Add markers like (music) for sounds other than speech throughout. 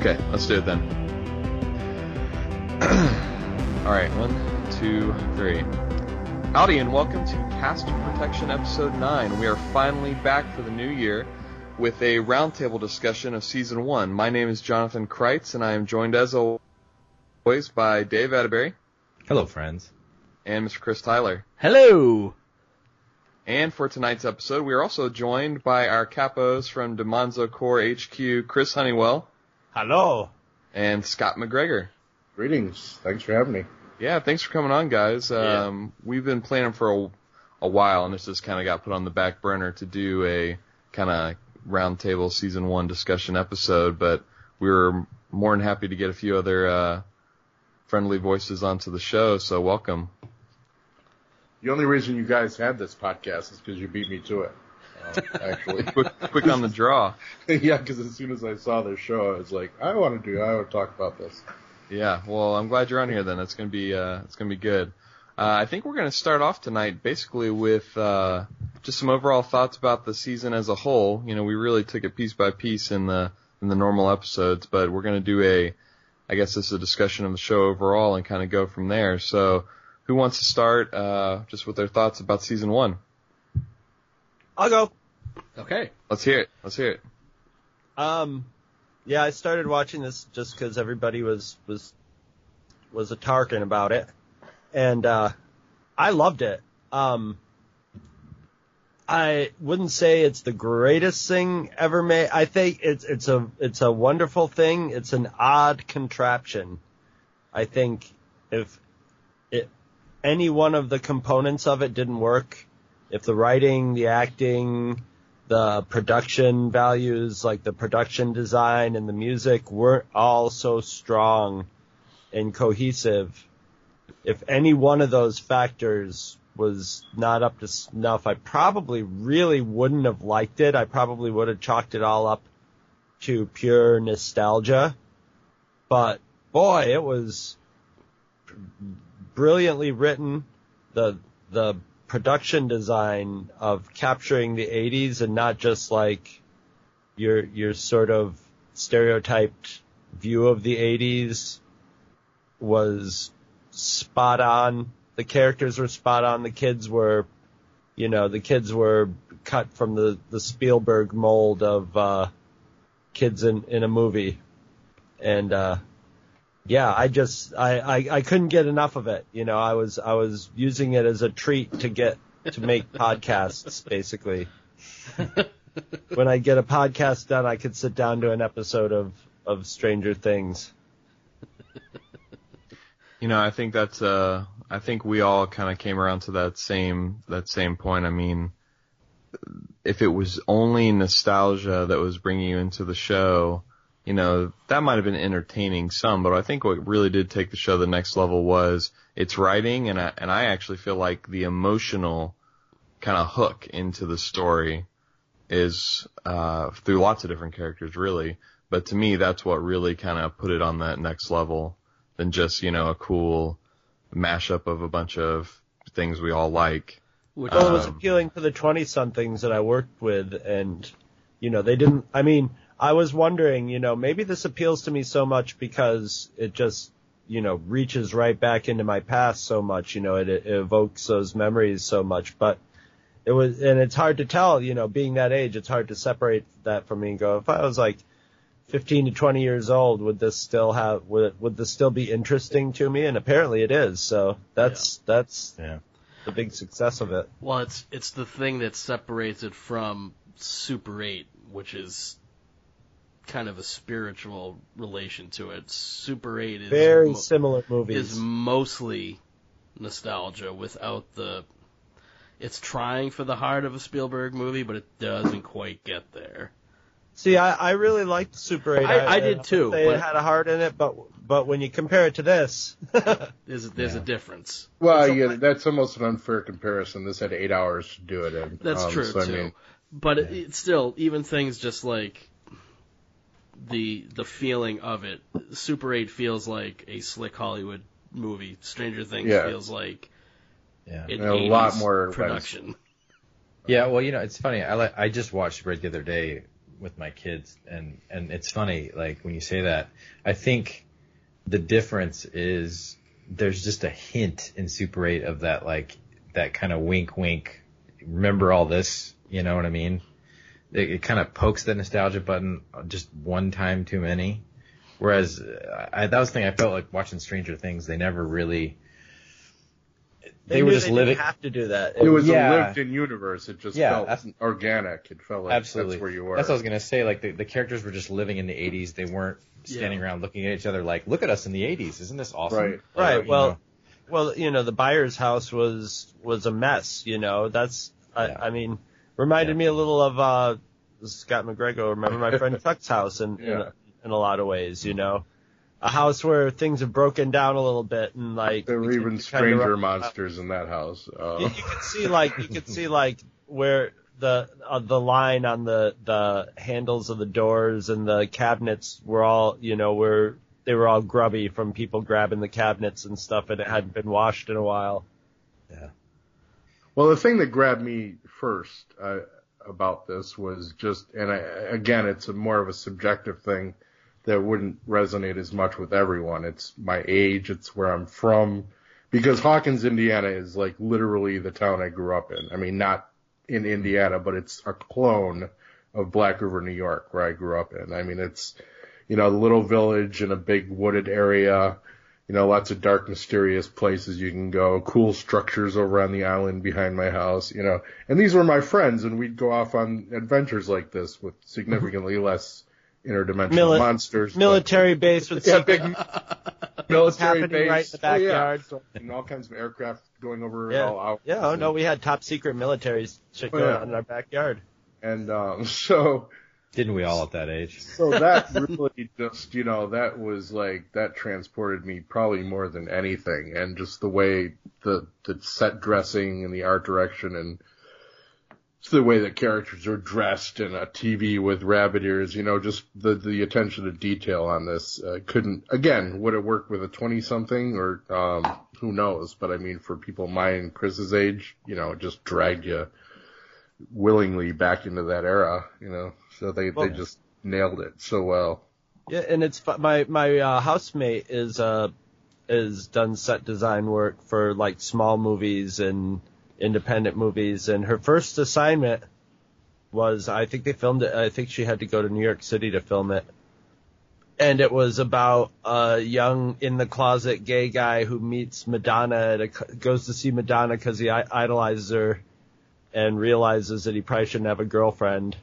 Okay, let's do it then. (clears throat) All right, one, two, three. Howdy, and welcome to Cast Protection Episode 9. We are finally back for the new year with a roundtable discussion of Season 1. My name is Jonathan Crites, and I am joined as always by Dave Atteberry Hello, friends. and Mr. Chris Tyler. Hello. And for tonight's episode, we are also joined by our capos from DeMonzo Core HQ, Chris Honeywell Hello. and Scott McGregor. Greetings. Thanks for having me. Yeah, thanks for coming on, guys. Yeah. Um, we've been planning for a, a while, and this just kind of got put on the back burner to do a kind of roundtable season one discussion episode, but we were more than happy to get a few other uh, friendly voices onto the show. So welcome. The only reason you guys had this podcast is because you beat me to it. Uh, actually, Quick, quick on the draw. (laughs) yeah, because as soon as I saw their show, I was like, I want to do. I want to talk about this. Yeah, well, I'm glad you're on here. Then it's gonna be uh, it's gonna be good. Uh, I think we're gonna start off tonight basically with uh, just some overall thoughts about the season as a whole. You know, we really took it piece by piece in the in the normal episodes, but we're gonna do a, I guess this is a discussion of the show overall and kind of go from there. So, who wants to start uh, just with their thoughts about season one? I'll go. Okay. Let's hear it. Let's hear it. Um, yeah, I started watching this just because everybody was was was a talking about it, and uh, I loved it. Um, I wouldn't say it's the greatest thing ever made. I think it's it's a it's a wonderful thing. It's an odd contraption. I think if it any one of the components of it didn't work, if the writing, the acting, the production values, like the production design and the music weren't all so strong and cohesive. If any one of those factors was not up to snuff, I probably really wouldn't have liked it. I probably would have chalked it all up to pure nostalgia. But boy, it was brilliantly written. The, the production design of capturing the 80s and not just like your your sort of stereotyped view of the 80s was spot on. The characters were spot on. The kids were, you know, the kids were cut from the the Spielberg mold of uh, kids in in a movie, and uh, yeah, I just I, I I couldn't get enough of it. You know, I was I was using it as a treat to get to make (laughs) podcasts basically. when I get a podcast done, I could sit down to an episode of of Stranger Things. You know, I think that's uh I think we all kind of came around to that same that same point. I mean, if it was only nostalgia that was bringing you into the show, you know, that might have been entertaining some, but I think what really did take the show to the next level was its writing and I, and I actually feel like the emotional kind of hook into the story is uh through lots of different characters really, but to me that's what really kind of put it on that next level than just, you know, a cool mashup of a bunch of things we all like. Which, it was Um, appealing to the 20 somethings that I worked with and, you know, they didn't, I mean, I was wondering, you know, maybe this appeals to me so much because it just, you know, reaches right back into my past so much, you know, it, it evokes those memories so much, but it was, and it's hard to tell, you know, being that age, it's hard to separate that from me and go, if I was like 15 to 20 years old, would this still have, would, would this still be interesting to me? And apparently it is, so that's, that's yeah. the big success of it. Well, it's it's the thing that separates it from Super 8, which is kind of a spiritual relation to it. Super 8 is Very mo- similar movies. is mostly nostalgia without the it's trying for the heart of a Spielberg movie, but it doesn't quite get there. See, I, I really liked Super 8. I- I did too, They but- had a heart in it, but but when you compare it to this, (laughs) There's there's Yeah. a difference. Well, It's a- yeah, that's almost an unfair comparison. This had eight hours to do it in. That's Um, true so, I too. mean, but it, it's still even things just like the the feeling of it. Super 8 feels like a slick Hollywood movie. Stranger Things Yeah. feels like Yeah. an a lot more production. Yeah, well, you know, it's funny. I like, I just watched Super 8 the other day with my kids, and and it's funny, like when you say that, I think the difference is there's just a hint in Super 8 of that like that kind of wink wink. Remember all this, you know what I mean? It, it kind of pokes the nostalgia button just one time too many. Whereas uh, I, that was the thing I felt like watching Stranger Things. They never really. They, They, were just they living. Didn't have to do that. It was Yeah. a lived-in universe. It just Yeah, felt that's- organic. It felt like Absolutely. that's where you were. That's what I was gonna say. Like the, the characters were just living in the '80s. They weren't standing around looking at each other like, "Look at us in the '80s! Isn't this awesome?" Right. Or, Right. Well, know. well, you know, the Byers' house was was a mess. You know, that's I, Yeah. I mean, reminded Yeah. me a little of uh, Scott McGregor. Remember my friend (laughs) Chuck's house, in, in Yeah. a, in a lot of ways. You know, a house where things have broken down a little bit, and like there were even stranger monsters in that house. You, Uh, you could see like you could see like where the uh, the line on the the handles of the doors and the cabinets were all you know were they were all grubby from people grabbing the cabinets and stuff, and it hadn't been washed in a while. Well, the thing that grabbed me first uh, about this was just, and I, again, it's more of a subjective thing that wouldn't resonate as much with everyone. It's my age, it's where I'm from, because Hawkins, Indiana is like literally the town I grew up in. I mean, not in Indiana, but it's a clone of Black River, New York, where I grew up in. I mean, it's, you know, a little village in a big wooded area you know, lots of dark, mysterious places you can go, cool structures over on the island behind my house, you know. And these were my friends, and we'd go off on adventures like this with significantly less interdimensional Mili- monsters. but- Military base with (laughs) yeah, secret big (laughs) military happening base. right in the Oh, yeah. backyard. So, and all kinds of aircraft going over Yeah. all out. Yeah, oh no, we had top secret military shit Oh, going yeah. on in our backyard. And um, (laughs) so Didn't we all at that age? So that really just, you know, that was like, that transported me probably more than anything. And just the way the, the set dressing and the art direction and the way the characters are dressed and a TV with rabbit ears, you know, just the, the attention to detail on this, uh, couldn't, again, would it work with a 20 something or, um, who knows? But I mean, for people my and Chris's age, you know, it just dragged you willingly back into that era, you know, so they, Well- they just nailed it so well. Yeah, and it's my my uh, housemate is uh is done set design work for like small movies and independent movies, and her first assignment was I think they filmed it. I think she had to go to New York City to film it, and it was about a young in the closet gay guy who meets Madonna at a goes to see Madonna because he idolizes her, and realizes that he probably shouldn't have a girlfriend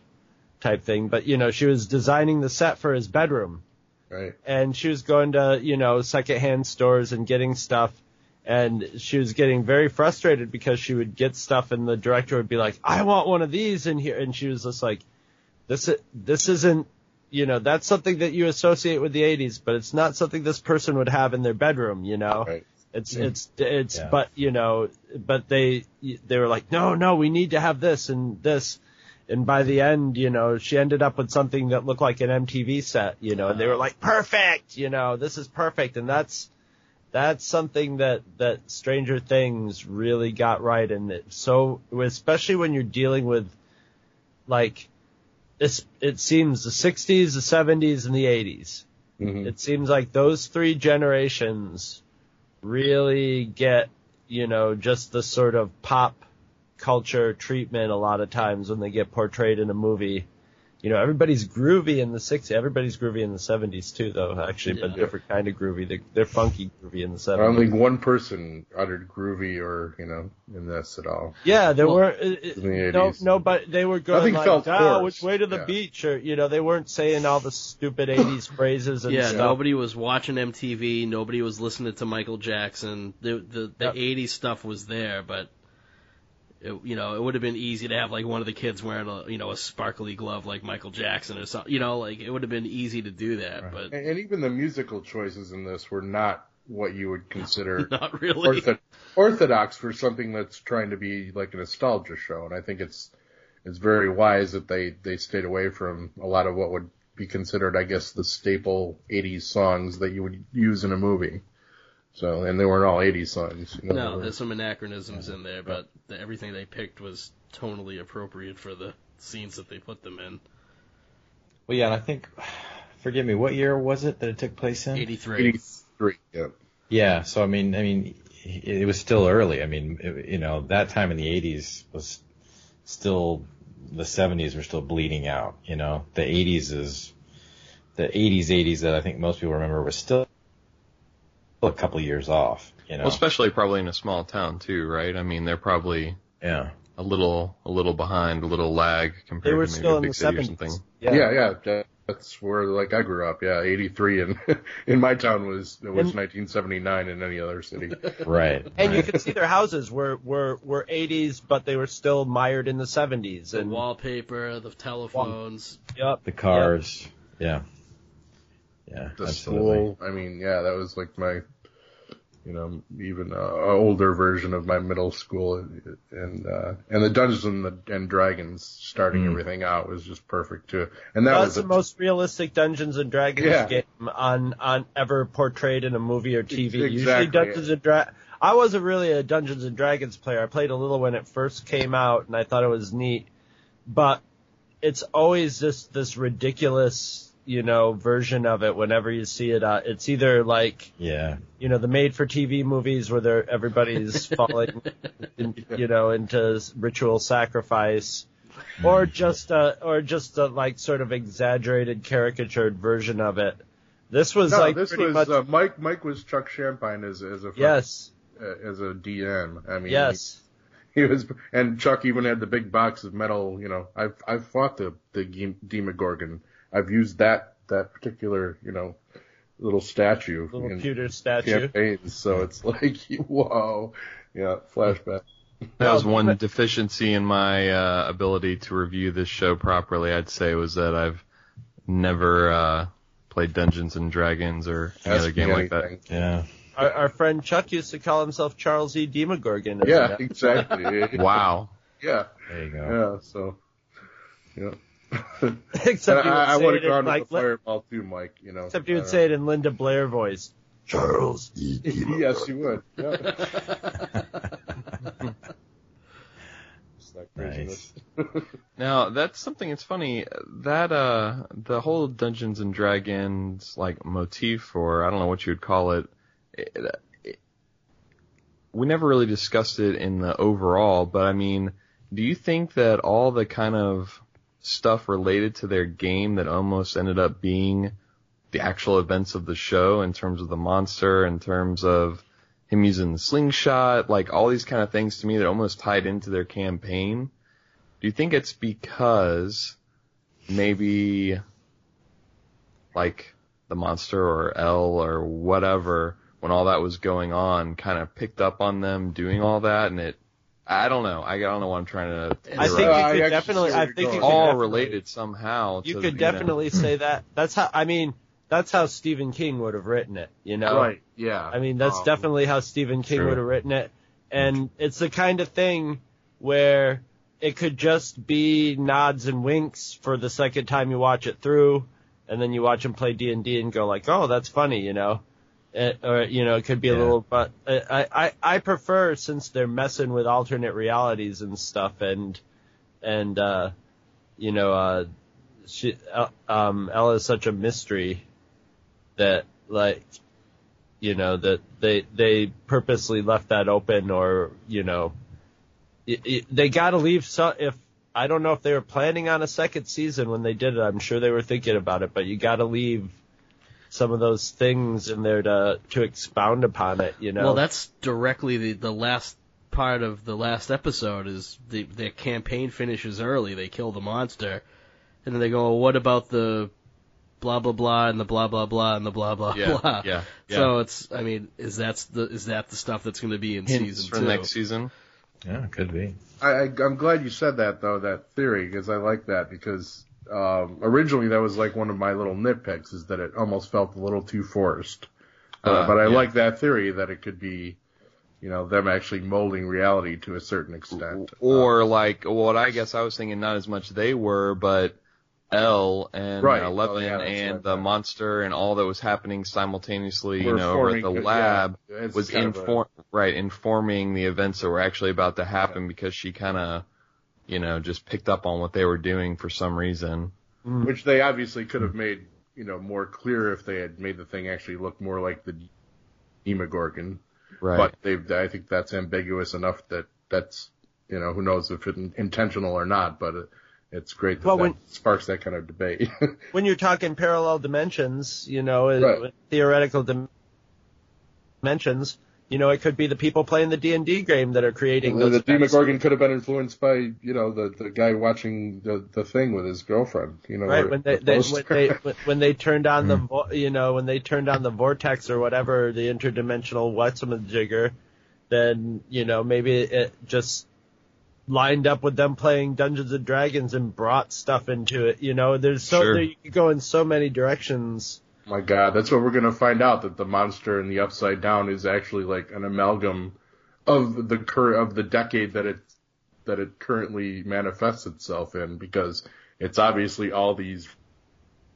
type thing. But you know, she was designing the set for his bedroom, Right. and she was going to you know secondhand stores and getting stuff. And she was getting very frustrated because she would get stuff and the director would be like, I want one of these in here. And she was just like, this, this isn't, you know, that's something that you associate with the 80s, but it's not something this person would have in their bedroom, you know? Right. It's it's it's Yeah. but you know but they they were like no no we need to have this and this and by the end you know she ended up with something that looked like an MTV set you know and they were like perfect! You know this is perfect. And that's that's something that that Stranger Things really got right and it. So especially when you're dealing with like it's it seems the 60s the 70s and the 80s Mhm. it seems like those three generations really get, you know, just the sort of pop culture treatment a lot of times when they get portrayed in a movie. You know, everybody's groovy in the 60s. Everybody's groovy in the 70s too, though, actually, but different kind of groovy. They're, they're funky groovy in the I don't 70s. think one person uttered groovy or, you know, in this at all. Yeah, there Well, were uh, uh, the no, 80s. no, but they were going Nothing like, felt "Ah, forced." which way to the Yeah. beach?" Or you know, they weren't saying all the stupid '80s (laughs) phrases and Yeah, stuff. nobody was watching MTV. Nobody was listening to Michael Jackson. The the, the Yep. 80s stuff was there, but it, you know it would have been easy to have like one of the kids wearing a you know a sparkly glove like Michael Jackson or something. You know, like it would have been easy to do that, Right. but And, and even the musical choices in this were not what you would consider (laughs) not really. ortho- orthodox for something that's trying to be like a nostalgia show. And I think it's, it's very wise that they, they stayed away from a lot of what would be considered, I guess, the staple 80s songs that you would use in a movie. So, and they weren't all 80s songs. You know, No, were- there's some anachronisms in there, but the, everything they picked was tonally appropriate for the scenes that they put them in. Well, yeah, and I think, forgive me, what year was it that it took place in? 83. 83. Yeah. Yeah, so I mean, I mean, it was still early. I mean, it, you know, that time in the 80s was still, the 70s were still bleeding out, you know. The 80s is, the 80s, 80s that I think most people remember was still a couple years off, you know. Well, especially probably in a small town too, right? I mean, they're probably yeah. a little a little behind, a little lag compared They were to maybe still a in big the city or something. Yeah. Yeah, yeah. That's where like I grew up. Yeah, 83 and (laughs) in my town was it was 1979 in any other city. (laughs) Right. And you could see their houses were, were, were 80s, but they were still mired in the 70s. The And wallpaper, the telephones. Yep. the cars. Yeah. Yeah. The absolutely. school. I mean, yeah, that was like my, you know, even uh, a older version of my middle school, and uh, and the Dungeons and, the, and Dragons starting Mm. everything out was just perfect too. And that That's was the a, most realistic Dungeons and Dragons Yeah. game on on ever portrayed in a movie or TV. Usually Exactly. Dungeons and Dra- I wasn't really a Dungeons and Dragons player. I played a little when it first came out, and I thought it was neat. But it's always just this ridiculous, you know, version of it. Whenever you see it, uh, it's either like Yeah. you know the made-for-TV movies where they're everybody's (laughs) falling, in, you know, into ritual sacrifice, or just a or just a like sort of exaggerated, caricatured version of it. This was no, like this pretty was much uh, Mike. Mike was Chuck Champagne as as a yes, uh, as a DM. I mean, yes, he, he was, and Chuck even had the big box of metal. You know, I've I've fought the the Ge- Demogorgon. I've used that that particular you know little statue little in pewter statue. campaigns. So it's (laughs) like, whoa, yeah, flashback. That was one deficiency in my uh, ability to review this show properly. I'd say was that I've never uh, played Dungeons and Dragons or any Ask other game like that. Yeah. Our, our friend Chuck used to call himself Charles E. Demogorgon. Yeah, exactly. (laughs) Wow. Yeah, There you go. yeah. So, yeah. (laughs) except he would I, I say would it have in gone with the fireball too, Mike. You know. except you would say it in Linda Blair voice. Charles E. (laughs) yes, you would. Yeah. (laughs) Just that craziness. Nice. Now that's something. It's funny that uh the whole Dungeons and Dragons like motif, or I don't know what you would call it. it, it we never really discussed it in the overall, but I mean, do you think that all the kind of stuff related to their game that almost ended up being the actual events of the show in terms of the monster, in terms of him using the slingshot, like all these kind of things to me that almost tied into their campaign? Do you think it's because maybe like the monster or El or whatever, when all that was going on, kind of picked up on them doing all that and it, I don't know. I don't know what I'm trying to. I think Uh, you could actually definitely. I you're think you going. could all related somehow. You to, could know. definitely say that. That's how. I mean, that's how Stephen King would have written it. You know. Right. Yeah. I mean, that's Um, definitely how Stephen King True. would have written it. And it's the kind of thing where it could just be nods and winks for the second time you watch it through, and then you watch him play D and D and go like, "Oh, that's funny," you know. It, or you know, it could be a little, but I, I I prefer since they're messing with alternate realities and stuff, and and uh, you know, uh, she uh, um Ella is such a mystery that like you know that they they purposely left that open or you know it, it, they got to leave some if I don't know if they were planning on a second season when they did it. I'm sure they were thinking about it but you got to leave some of those things in there to to expound upon it you know Well, that's directly the the last part of the last episode is the their campaign finishes early. They kill the monster, and then they go, well, "What about the blah blah blah and the blah blah blah and the blah blah Yeah, blah?" yeah, yeah. So it's, I mean, is that's the is that the stuff that's going to be in Hints season for two? next season. Yeah, could be. I, I, I'm glad you said that though, that theory, because I like that because um, originally that was like one of my little nitpicks is that it almost felt a little too forced. Uh, Uh, but I yeah. like that theory that it could be, you know, them actually molding reality to a certain extent. Or like what I guess I was thinking, not as much they were, but El and Right. Eleven Oh, yeah, and what I the thought. monster and all that was happening simultaneously, you We're know, over at the lab yeah, was kind of a- right informing the events that were actually about to happen because she kind of, you know, just picked up on what they were doing for some reason. Mm. which they obviously could have made, you know, more clear if they had made the thing actually look more like the Demogorgon. Right. But they, I think that's ambiguous enough that that's, you know, who knows if it's intentional or not. But it, it's great that Well, that when- sparks that kind of debate. (laughs) when you're talking parallel dimensions, you know, uh, Right. theoretical dim- dimensions, you know, it could be the people playing the D and D game that are creating the those. the effects. Demogorgon could have been influenced by, you know, the the guy watching the the thing with his girlfriend. You know, Right or when they, the they when they (laughs) when- when they turned on the hmm. vo- you know when they turned on the vortex or whatever the interdimensional what's the jigger, then you know maybe it just lined up with them playing Dungeons and Dragons and brought stuff into it. You know, there's so Sure. there, you could go in so many directions. My God, that's what we're gonna find out that the monster in the Upside Down is actually like an amalgam of the cur- of the decade that it that it currently manifests itself in, because it's obviously all these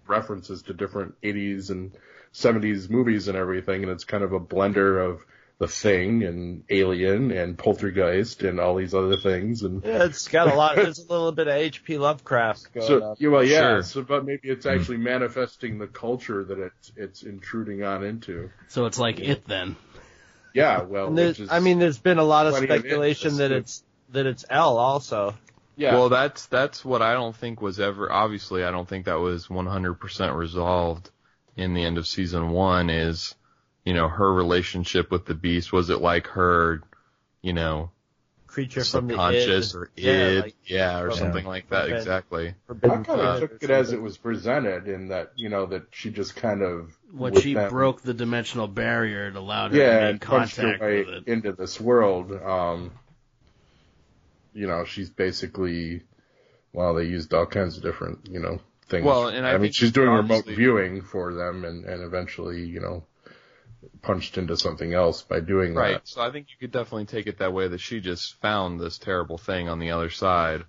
references to different 80s and 70s movies and everything, and it's kind of a blender of The Thing and Alien and Poltergeist and all these other things, and Yeah, it's got a lot. There's a little bit of H.P. Lovecraft going so on. yeah, well, yeah. Sure. So, but maybe it's mm-hmm. actually manifesting the culture that it's it's intruding on into. So it's like it then. Yeah, well, which is, I mean, there's been a lot of plenty of speculation that it's that it's El also. yeah, Well, that's that's what I don't think was ever. Obviously, I don't think that was 100% resolved in the end of season one. Is you know her relationship with the beast? Was it like her, you know, Creature from the subconscious id. or Yeah, like Yeah, or from- something like that. from- Exactly. I kind of took or it as it was presented in that you know that she just kind of When she them- broke the dimensional barrier, it allowed her yeah, to and make punched her contact way with it. into this world. Um, you know, she's basically, well, they used all kinds of different, you know, things. Well, and I mean, think she's doing remote viewing for them, and and eventually, you know, punched into something else by doing Right. that. So I think you could definitely take it that way that she just found this terrible thing on the other side.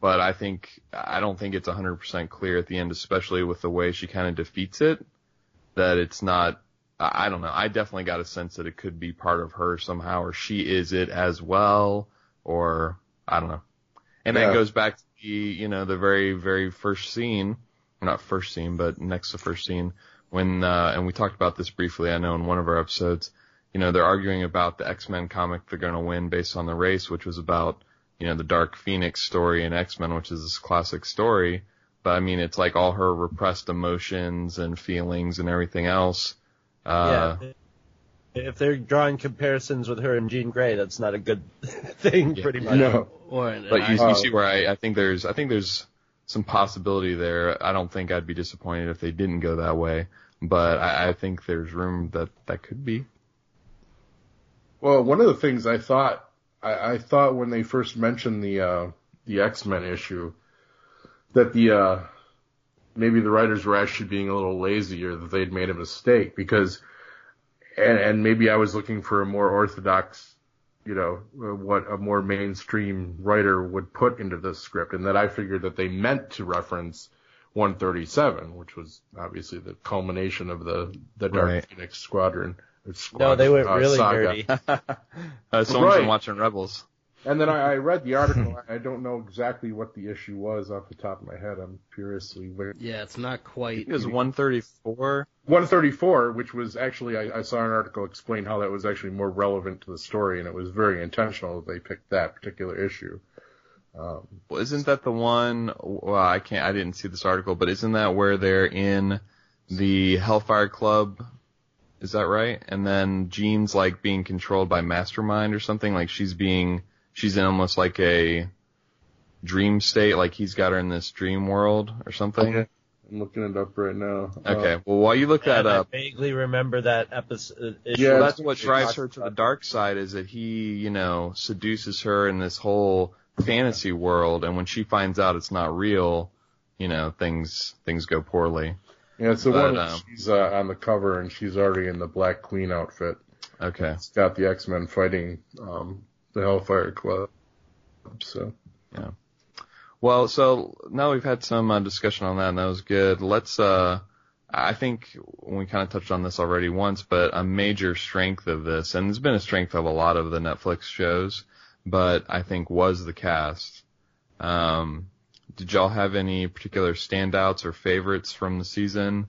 But I think I don't think it's 100% clear at the end, especially with the way she kind of defeats it, that it's not. I don't know. I definitely got a sense that it could be part of her somehow, or she is it as well, or I don't know. And Yeah. that goes back to the you know the very very first scene, or not first scene, but next to first scene when uh, and we talked about this briefly. I know in one of our episodes, you know they're arguing about the X Men comic they're going to win based on the race, which was about you know the Dark Phoenix story in X Men, which is this classic story. But I mean, it's like all her repressed emotions and feelings and everything else. Uh, yeah. If they're drawing comparisons with her and Jean Grey, that's not a good (laughs) thing, Yeah. pretty much. No, Or But you, I- you see where I, I think there's I think there's some possibility there. I don't think I'd be disappointed if they didn't go that way, but I, I think there's room that that could be. Well, one of the things I thought, I, I thought when they first mentioned the uh, the X Men issue, that the uh, maybe the writers were actually being a little lazy or that they'd made a mistake because, and, and maybe I was looking for a more orthodox, you know, what a more mainstream writer would put into this script, and that I figured that they meant to reference 137, which was obviously the culmination of the the Dark Right. Phoenix Squadron. or No, they went uh, really saga. dirty. (laughs) Uh, someone's been watching Rebels. And then I, I read the (laughs) article. I don't know exactly what the issue was off the top of my head. I'm furiously. yeah, it's not quite. It was 134. 134, which was actually I, I saw an article explain how that was actually more relevant to the story, and it was very intentional that they picked that particular issue. Um, Well, isn't that the one? Well, I can't. I didn't see this article, but isn't that where they're in the Hellfire Club? Is that right? And then Jean's like being controlled by Mastermind or something. Like she's being, she's in almost like a dream state. Like he's got her in this dream world or something. Okay. I'm looking it up right now. Okay. Well, while you look that And up, I vaguely remember that episode. Issue. Yeah, Well, that's that's what what drives her to the dark side is that he, you know, seduces her in this whole fantasy world, and when she finds out it's not real, you know, things things go poorly. Yeah, it's the But, one um, she's uh, on the cover, and she's already in the Black Queen outfit. Okay. It's got the X Men fighting um, the Hellfire Club. So yeah. Well, so now we've had some uh, discussion on that, and that was good. Let's. uh I think we kind of touched on this already once, but a major strength of this, and it's been a strength of a lot of the Netflix shows, but I think was the cast. Um, did y'all have any particular standouts or favorites from the season?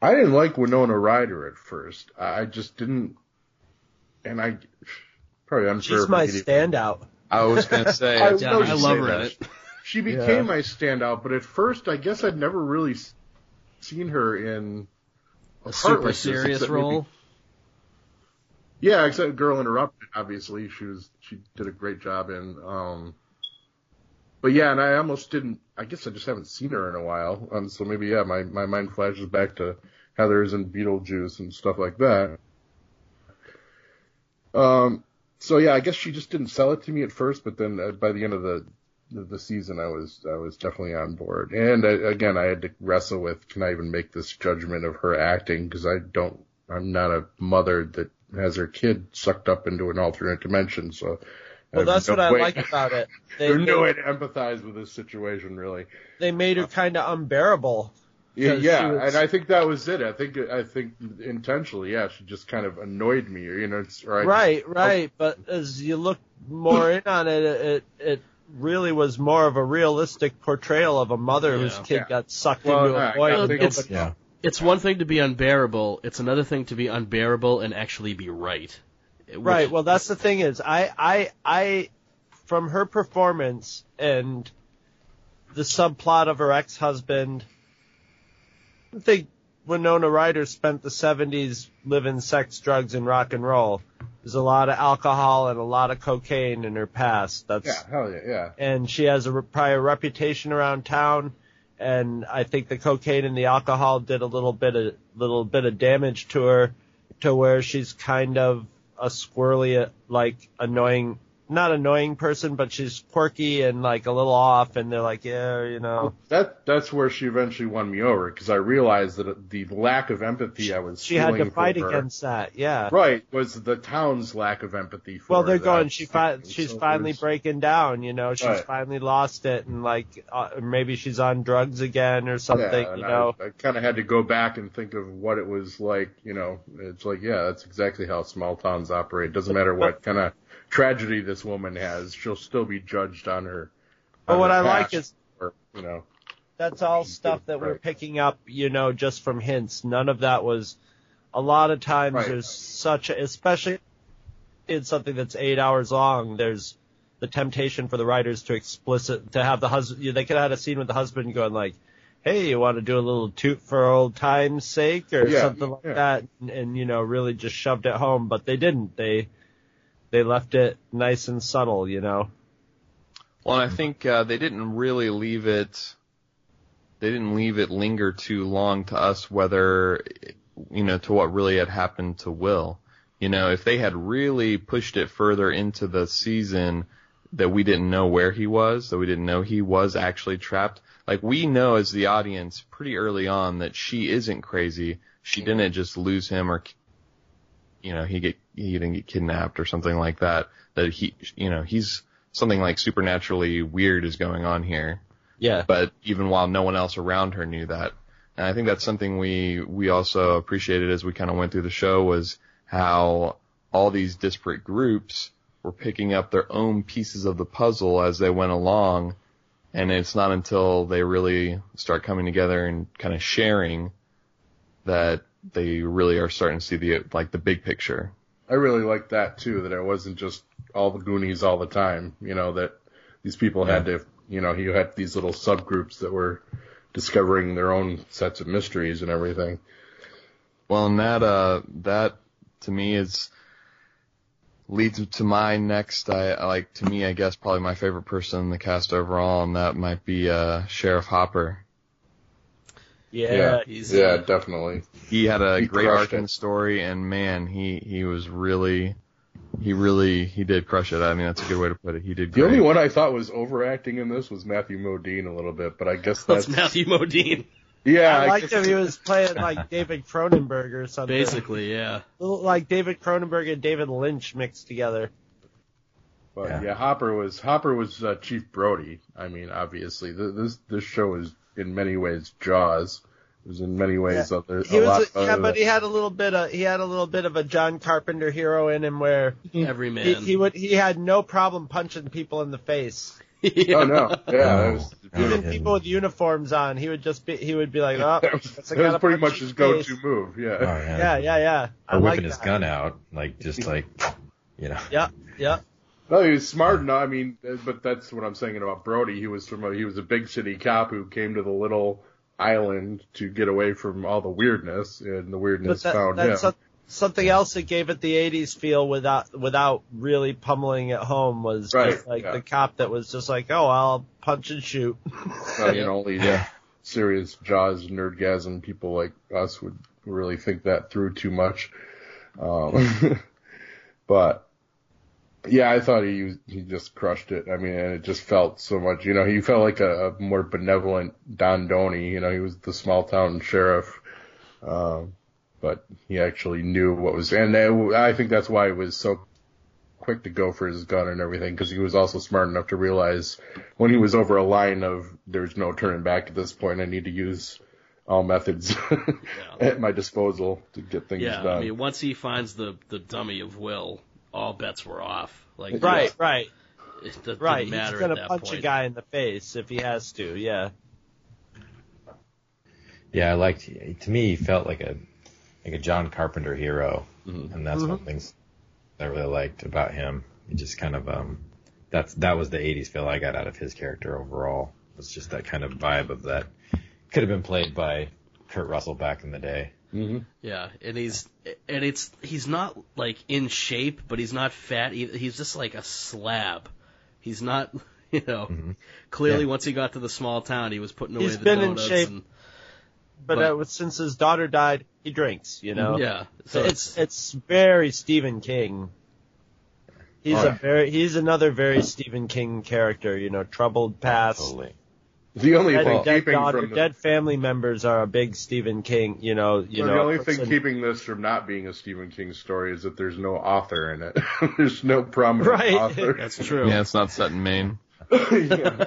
I didn't like Winona Ryder at first. I I just didn't, and I probably unfair. She's for my me to- standout. I was gonna (laughs) say, I it's know funny I love her in that. it. She became Yeah. my standout, but at first I guess I'd never really seen her in A part super serious except maybe- role. Yeah, except Girl Interrupted. Obviously, she was she did a great job in. Um, but yeah, and I almost didn't. I guess I just haven't seen her in a while, um, so maybe yeah, my my mind flashes back to Heathers and Beetlejuice and stuff like that. Um, so yeah, I guess she just didn't sell it to me at first, but then uh, by the end of the the, the season, I was I was definitely on board. And I, again, I had to wrestle with can I even make this judgment of her acting because I don't. I'm not a mother that has her kid sucked up into an alternate dimension, so. Well, uh, that's no what I like about it. (laughs) They, There's no they, way to empathize with this situation, really. they made her uh, kind of unbearable. Yeah, 'Cause yeah, was- and I think that was it. I think, I think intentionally, yeah, she just kind of annoyed me, you know, it's, or I Right, oh. right. But as you look more in on it, it it really was more of a realistic portrayal of a mother whose kid Yeah. got sucked Well, into a void. I it's- Yeah. It's one thing to be unbearable. It's another thing to be unbearable and actually be right. Which- Right. Well, that's the thing is, I, I, I, from her performance and the subplot of her ex-husband, I think Winona Ryder spent the 70s living sex, drugs, and rock and roll. There's a lot of alcohol and a lot of cocaine in her past. That's yeah, hell yeah, yeah. and she has a re- prior reputation around town. And I think the cocaine and the alcohol did a little bit of little bit of damage to her, to where she's kind of a squirrely, like annoying, not annoying person, but she's quirky and like a little off. And they're like, yeah, you know, That that's where she eventually won me over because I realized that the lack of empathy I was she had to fight her- against that. Yeah. Right, was the town's lack of empathy for Well, they're going. She fi- she's so finally was- breaking down. You know, she's Right. finally lost it, and like uh, maybe she's on drugs again or something. Yeah, you know, I, I kind of had to go back and think of what it was like. You know, it's like, yeah, that's exactly how small towns operate. Doesn't matter what kind of tragedy this woman has, she'll still be judged on her. But on what her I like is or, you know, that's all stuff that we're picking up, you know, just from hints. None of that was. A lot of times Right. there's such, a, especially in something that's eight hours long. There's the temptation for the writers to explicit to have the husband. They could have had a scene with the husband going like, "Hey, you want to do a little toot for old time's sake" or Yeah, something like yeah. that, and, and you know, really just shoved it home. But they didn't. They they left it nice and subtle, you know. Well, I think uh, they didn't really leave it. They didn't leave it linger too long to us whether, you know, to what really had happened to Will. You know, if they had really pushed it further into the season that we didn't know where he was, that we didn't know he was actually trapped. Like we know as the audience pretty early on that she isn't crazy. She didn't just lose him or, you know, he get he didn't get kidnapped or something like that. That he, you know, he's something like supernaturally weird is going on here. Yeah. But even while no one else around her knew that, and I think that's something we we also appreciated as we kind of went through the show was how all these disparate groups were picking up their own pieces of the puzzle as they went along, and it's not until they really start coming together and kind of sharing that they really are starting to see the like the big picture. I really liked that too. That it wasn't just all the Goonies all the time. You know that these people had to. You know, you had these little subgroups that were discovering their own sets of mysteries and everything. Well, and that uh that to me is leads to my next. I I like to me, I guess probably my favorite person in the cast overall, and that might be uh Sheriff Hopper. Yeah. He's, yeah, uh, definitely. He had a He great crushed arc and it. story, and man, he he was really. He really, he did crush it. I mean, that's a good way to put it. He did The great. only one I thought was overacting in this was Matthew Modine a little bit, but I guess That's that's Matthew Modine, yeah. I liked guess him. He was playing like David Cronenberg or something. basically. Yeah. Like David Cronenberg and David Lynch mixed together. But Yeah. yeah, Hopper was Hopper was uh, Chief Brody. I mean, obviously, th- this this show is in many ways Jaws was in many ways Yeah. other, He a lot was, a, yeah, other but he had a little bit of he had a little bit of a John Carpenter hero in him where mm-hmm. Every man. he, he would he had no problem punching people in the face. (laughs) Oh no, yeah, was, Even Yeah. people with uniforms on, he would just be he would be like, oh, (laughs) that was, that was pretty much his his go-to face. move. Oh, Yeah. yeah. yeah, yeah, yeah. I Or like whipping his gun out, like just like, you know. Yeah, yeah. No, he was smart enough. I mean, but that's what I'm saying about Brody. He was from a, he was a big city cop who came to the little island to get away from all the weirdness, and the weirdness that, found him. some- something else that gave it the '80s feel without without really pummeling it home was Right, just like yeah. the cop that was just like, oh, I'll punch and shoot. I mean, only Yeah. serious Jaws nerdgasm people like us would really think that through too much. Um, (laughs) but yeah, I thought he he just crushed it. I mean, and it just felt so much. You know, he felt like a, a more benevolent Don Doney. You know, he was the small town sheriff, um, but he actually knew what was. And I think that's why he was so quick to go for his gun and everything because he was also smart enough to realize when he was over a line of there's no turning back at this point. I need to use all methods (laughs) at my disposal to get things done. yeah, done. I mean, once he finds the the dummy of Will, all bets were off. Like, Right, right, it didn't right. He's matter gonna at that punch point. a guy in the face if he has to. Yeah. Yeah, I liked. To me, he felt like a like a John Carpenter hero, and that's one of the things I really liked about him. He just kind of um, that's that was the '80s feel I got out of his character overall. It Was just that kind of vibe of that could have been played by Kurt Russell back in the day. Yeah, and he's and it's he's not like in shape, but he's not fat either. He's just like a slab. He's not, (laughs) you know. Clearly, Yeah. once he got to the small town, he was putting away He's the been in shape. and But, But- uh, since his daughter died, he drinks. You know. yeah. So it's it's very Stephen King. He's a very he's another very Stephen King character. You know, troubled past. Totally. (laughs) the only Dead, thing dead keeping daughter, from the, dead family members are a big Stephen King. You know, you well, know. the only person- thing keeping this from not being a Stephen King story is that there's no author in it. (laughs) there's no prominent Right. author. (laughs) That's true. Yeah, it's not set in Maine. yeah.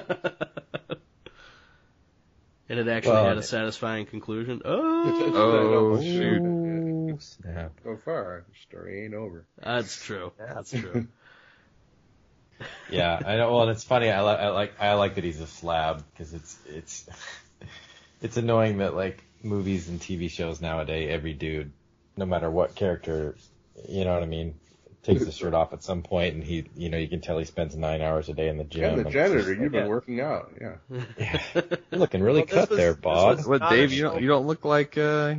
And it actually Well, had a satisfying conclusion. Oh, Oh, shoot. Snap. So far, the story ain't over. that's true. That's true. Yeah, I know. Well, and it's funny. I, li- I like I like that he's a slab because it's it's (laughs) it's annoying that like movies and TV shows nowadays, every dude, no matter what character, you know what I mean, takes his shirt off at some point, and he, you know, you can tell he spends nine hours a day in the gym. Yeah, the janitor, just you've like, been working out. Yeah. yeah, you're looking really Well, cut was- there, Bob. What, Dave? You don't you don't look like uh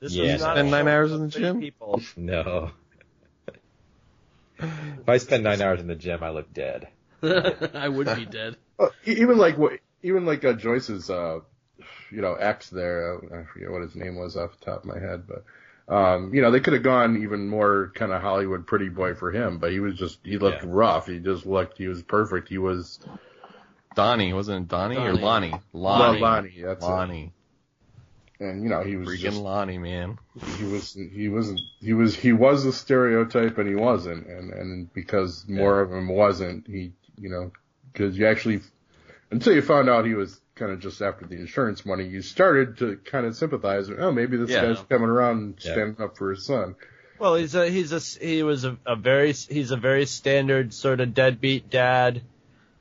This Yeah, was not spend nine hours in the gym? People. No. If I spend nine hours in the gym, I look dead. (laughs) I would be dead. Well, even like what, even like uh, Joyce's, uh, you know, ex there. I forget what his name was off the top of my head, but um, you know, they could have gone even more kind of Hollywood pretty boy for him, but he was just he looked Yeah. rough. He just looked he was perfect. He was Donnie? Wasn't it Donnie, or Donnie. Lonnie? Lonnie. Lonnie. Lonnie that's Lonnie. it. And you know, he was Freaking just Lonnie, man. he was he wasn't he was he was the stereotype and he wasn't and and because more of him wasn't he you know because you actually until you found out he was kind of just after the insurance money you started to kind of sympathize oh maybe this Yeah. guy's coming around and Yeah. standing up for his son Well, he's a he's a he was a, a very he's a very standard sort of deadbeat dad.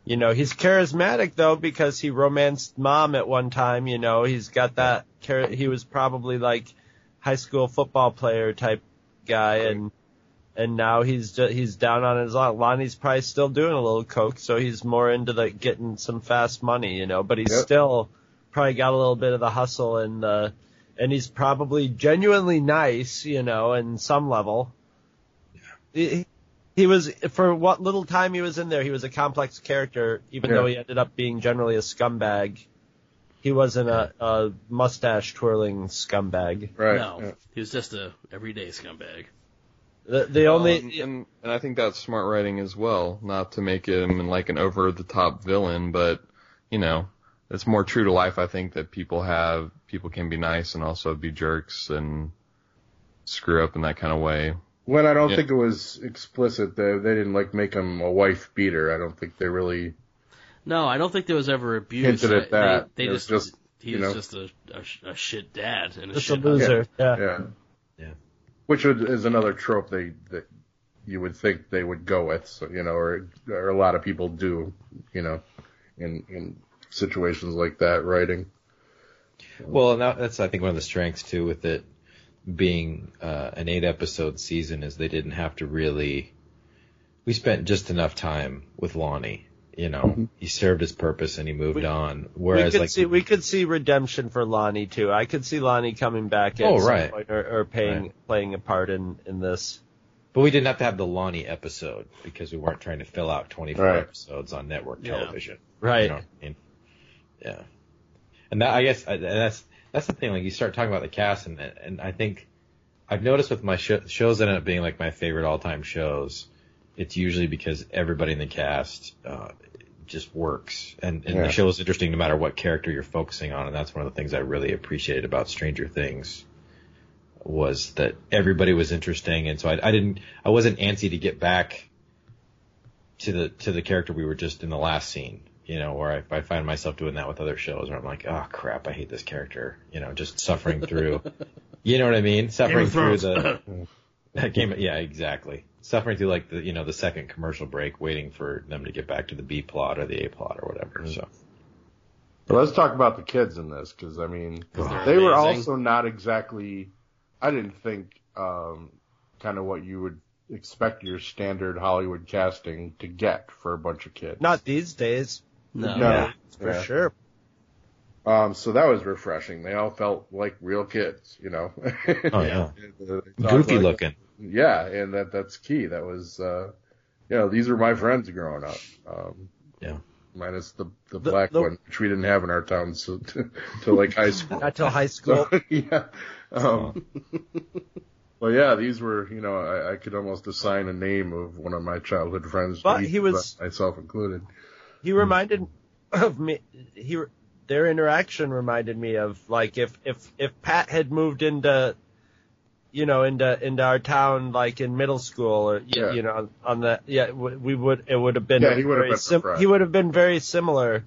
You know, he's charismatic though because he romanced mom at one time. You know, he's got that. He was probably like high school football player type guy, and and now he's ju- he's down on his luck. Lonnie's probably still doing a little coke, so he's more into the getting some fast money. You know, but he's Yep. still probably got a little bit of the hustle and. uh and he's probably genuinely nice, you know, in some level. He, he was for what little time he was in there, he was a complex character, even Yeah. though he ended up being generally a scumbag. He wasn't a, a mustache twirling scumbag. right no, yeah. he was just a everyday scumbag. The, the only and, and I think that's smart writing as well, not to make him like an over the top villain, but you know, it's more true to life. I think that people have people can be nice and also be jerks and screw up in that kind of way. When I don't Yeah. think it was explicit they they didn't like make him a wife beater I don't think they really No, I don't think there was ever abuse. Hinted at that. They, It was just, just- He's you know? just a, a a shit dad and a Just a shit loser. Yeah. Yeah. Yeah. Which is another trope they that you would think they would go with, so, you know, or, or a lot of people do, you know, in in situations like that, writing. Well, and that, that's I think one of the strengths too with it being uh, an eight episode season is they didn't have to really. We spent just enough time with Lonnie. You know, he served his purpose and he moved We- on. We Whereas, could like, see we could see redemption for Lonnie too. I could see Lonnie coming back at Oh, some right. point or, or paying Right. playing a part in in this. but we didn't have to have the Lonnie episode because we weren't trying to fill out 24 Right. episodes on network Yeah. television. Right. You know I mean? Yeah. And that, I guess, I- that's, that's the thing, like, you start talking about the cast, and, and I think, I've noticed with my sh- shows that end up being, like, my favorite all-time shows, it's usually because everybody in the cast, uh, just works. And, and Yeah. the show is interesting no matter what character you're focusing on, and that's one of the things I really appreciated about Stranger Things, was that everybody was interesting, and so I, I didn't, I wasn't antsy to get back to the to the character we were just in the last scene. You know, where I, I find myself doing that with other shows, where I'm like, oh crap, I hate this character. You know, just suffering through. (laughs) you know what I mean? Suffering (laughs) (laughs) of through the that game. Yeah, exactly. Suffering through like the you know the second commercial break, waiting for them to get back to the B plot or the A plot or whatever. So But let's talk about the kids in this, because I mean, 'Cause they're they were also not exactly. I didn't think um, kind of what you would expect your standard Hollywood casting to get for a bunch of kids. Not these days, No. No. yeah, for Yeah. sure. Um, so that was refreshing. They all felt like real kids, you know. Oh, yeah. (laughs) Goofy like- looking. Yeah, and that that's key. That was, uh, you know, these were my friends growing up. Um, Yeah. Minus the the The- black the- one, which we didn't have in our town, so (laughs) till like high (laughs) school. Not till high school. So, yeah. Um, well, yeah, these were, you know, I, I could almost assign a name of one of my childhood friends, But each he was- myself included. He reminded of me. He their interaction reminded me of like if if if Pat had moved into, you know, into into our town like in middle school or Yeah. you know on the yeah we would it would have been Yeah, he would have been sim- he would have been very similar.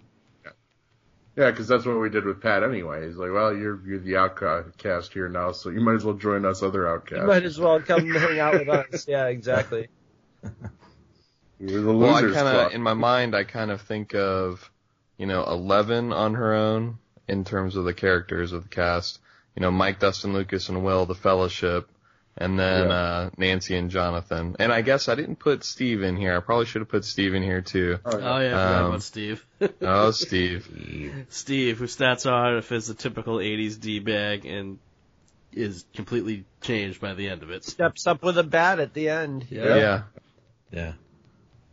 Yeah, because that's what we did with Pat anyway. He's like, well, you're you're the outcast here now, so you might as well join us other outcasts. You might as well come hang out with us. Yeah, exactly. (laughs) (laughs) We're the Well, I kind of, in my mind, I kind of think of, you know, Eleven on her own in terms of the characters of the cast. You know, Mike, Dustin, Lucas, and Will, the Fellowship, and then Yeah. uh, Nancy and Jonathan. And I guess I didn't put Steve in here. I probably should have put Steve in here too. Oh, Oh yeah, I Um, about Steve. (laughs) Oh, Steve. Steve, who starts off as the typical '80s d bag and is completely changed by the end of it. Steps up with a bat at the end. Yeah. Yeah. Yeah.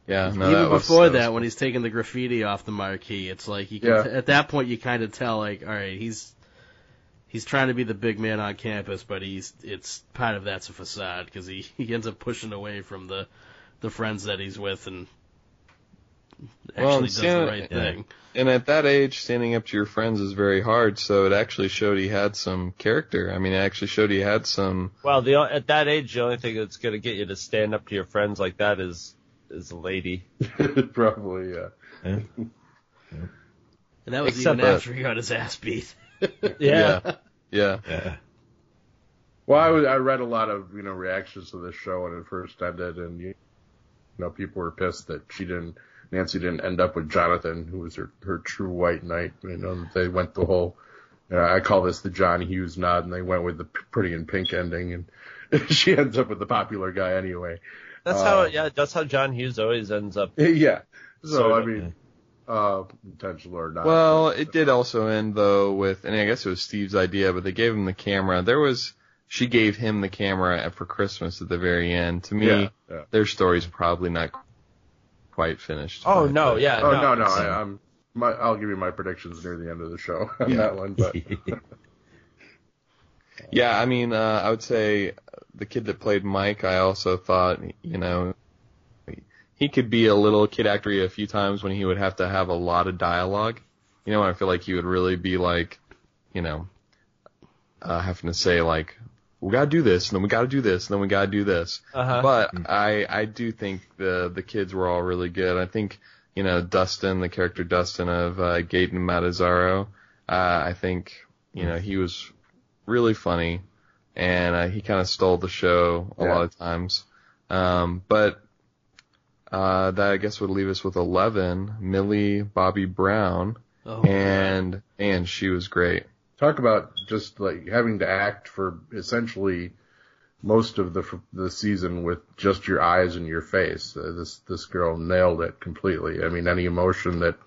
Yeah. No, Even that was- before was that, when he's taking the graffiti off the marquee, it's like you can Yeah. at that point you kind of tell like, all right, he's he's trying to be the big man on campus, but he's it's part of that's a facade because he (laughs) he ends up pushing away from the the friends that he's with and actually Well, does the right yeah. thing. And at that age, standing up to your friends is very hard. So it actually showed he had some character. I mean, it actually showed he had some. Well, the at that age, the only thing that's going to get you to stand up to your friends like that is is a lady. (laughs) Probably, yeah. Yeah. (laughs) And that was Except even that- after he got his ass beat. (laughs) Yeah. Yeah. Yeah. Well, I, was, I read a lot of you know reactions to this show when it first ended, and you know people were pissed that she didn't, Nancy didn't end up with Jonathan, who was her her true white knight. You know they went the whole, uh, I call this the John Hughes nod, and they went with the pretty and pink ending, and she ends up with the popular guy anyway. That's Uh, how yeah, that's how John Hughes always ends up. (laughs) yeah. So Sort I mean, uh, intentional or not. Well, it did also end though with, and I guess it was Steve's idea, but they gave him the camera. There was, she gave him the camera for Christmas at the very end. To me, yeah. yeah. their story's probably not quite finished. Oh But- no, yeah, Oh no, no, it's- I, I'm. My, I'll give you my predictions near the end of the show on Yeah. that one, but (laughs) Yeah, I mean, uh, I would say the kid that played Mike, I also thought, you know, he could be a little kid actor a few times when he would have to have a lot of dialogue. You know, I feel like he would really be like, you know, uh, having to say like, we gotta do this, and then we gotta do this, and then we gotta do this. Uh-huh. But I, I do think the the kids were all really good. I think, you know, Dustin, the character Dustin of uh, Gaten Matarazzo, Uh, I think you know he was really funny, and uh, he kind of stole the show a Yeah. lot of times. Um, but uh, that I guess would leave us with eleven. Millie Bobby Brown, Oh, and and she was great. Talk about just like having to act for essentially most of the the season with just your eyes and your face. Uh, this this girl nailed it completely. I mean, any emotion that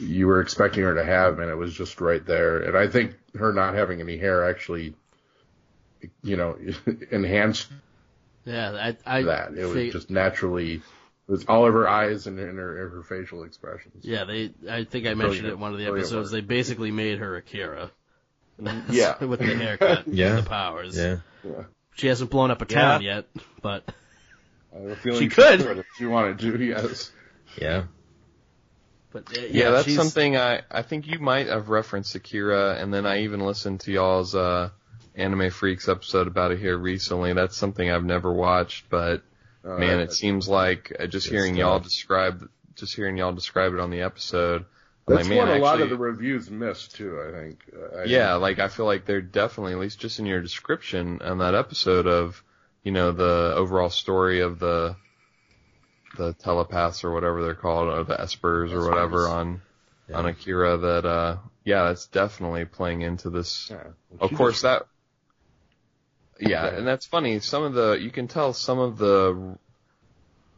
you were expecting her to have, and it was just right there. And I think her not having any hair actually, you know, (laughs) enhanced yeah, I, I that. It was just naturally. It was all of her eyes and, and her, her facial expressions. yeah. They, I think I mentioned Brilliant. it in one of the episodes. work. They basically made her Akira. (laughs) Yeah. with the haircut, Yeah. and the powers. Yeah. yeah. She hasn't blown up a town yet, but I have a feeling She could. if she wanted to. Yes. Yeah. but uh, yeah, Yeah, that's she's, something I I think you might have referenced Akira, and then I even listened to y'all's uh, Anime Freaks episode about it here recently. That's something I've never watched, but Uh, man, it seems like uh, just hearing y'all describe just hearing y'all describe it on the episode. I'm That's like, what a lot of the reviews missed too. I think. I yeah, like I feel like they're definitely, at least just in your description on that episode of, you know, the overall story of the, the telepaths or whatever they're called, or the espers or whatever on, Yeah. on Akira that, uh, yeah, that's definitely playing into this. Yeah. Of course that, yeah, and that's funny. Some of the, you can tell some of the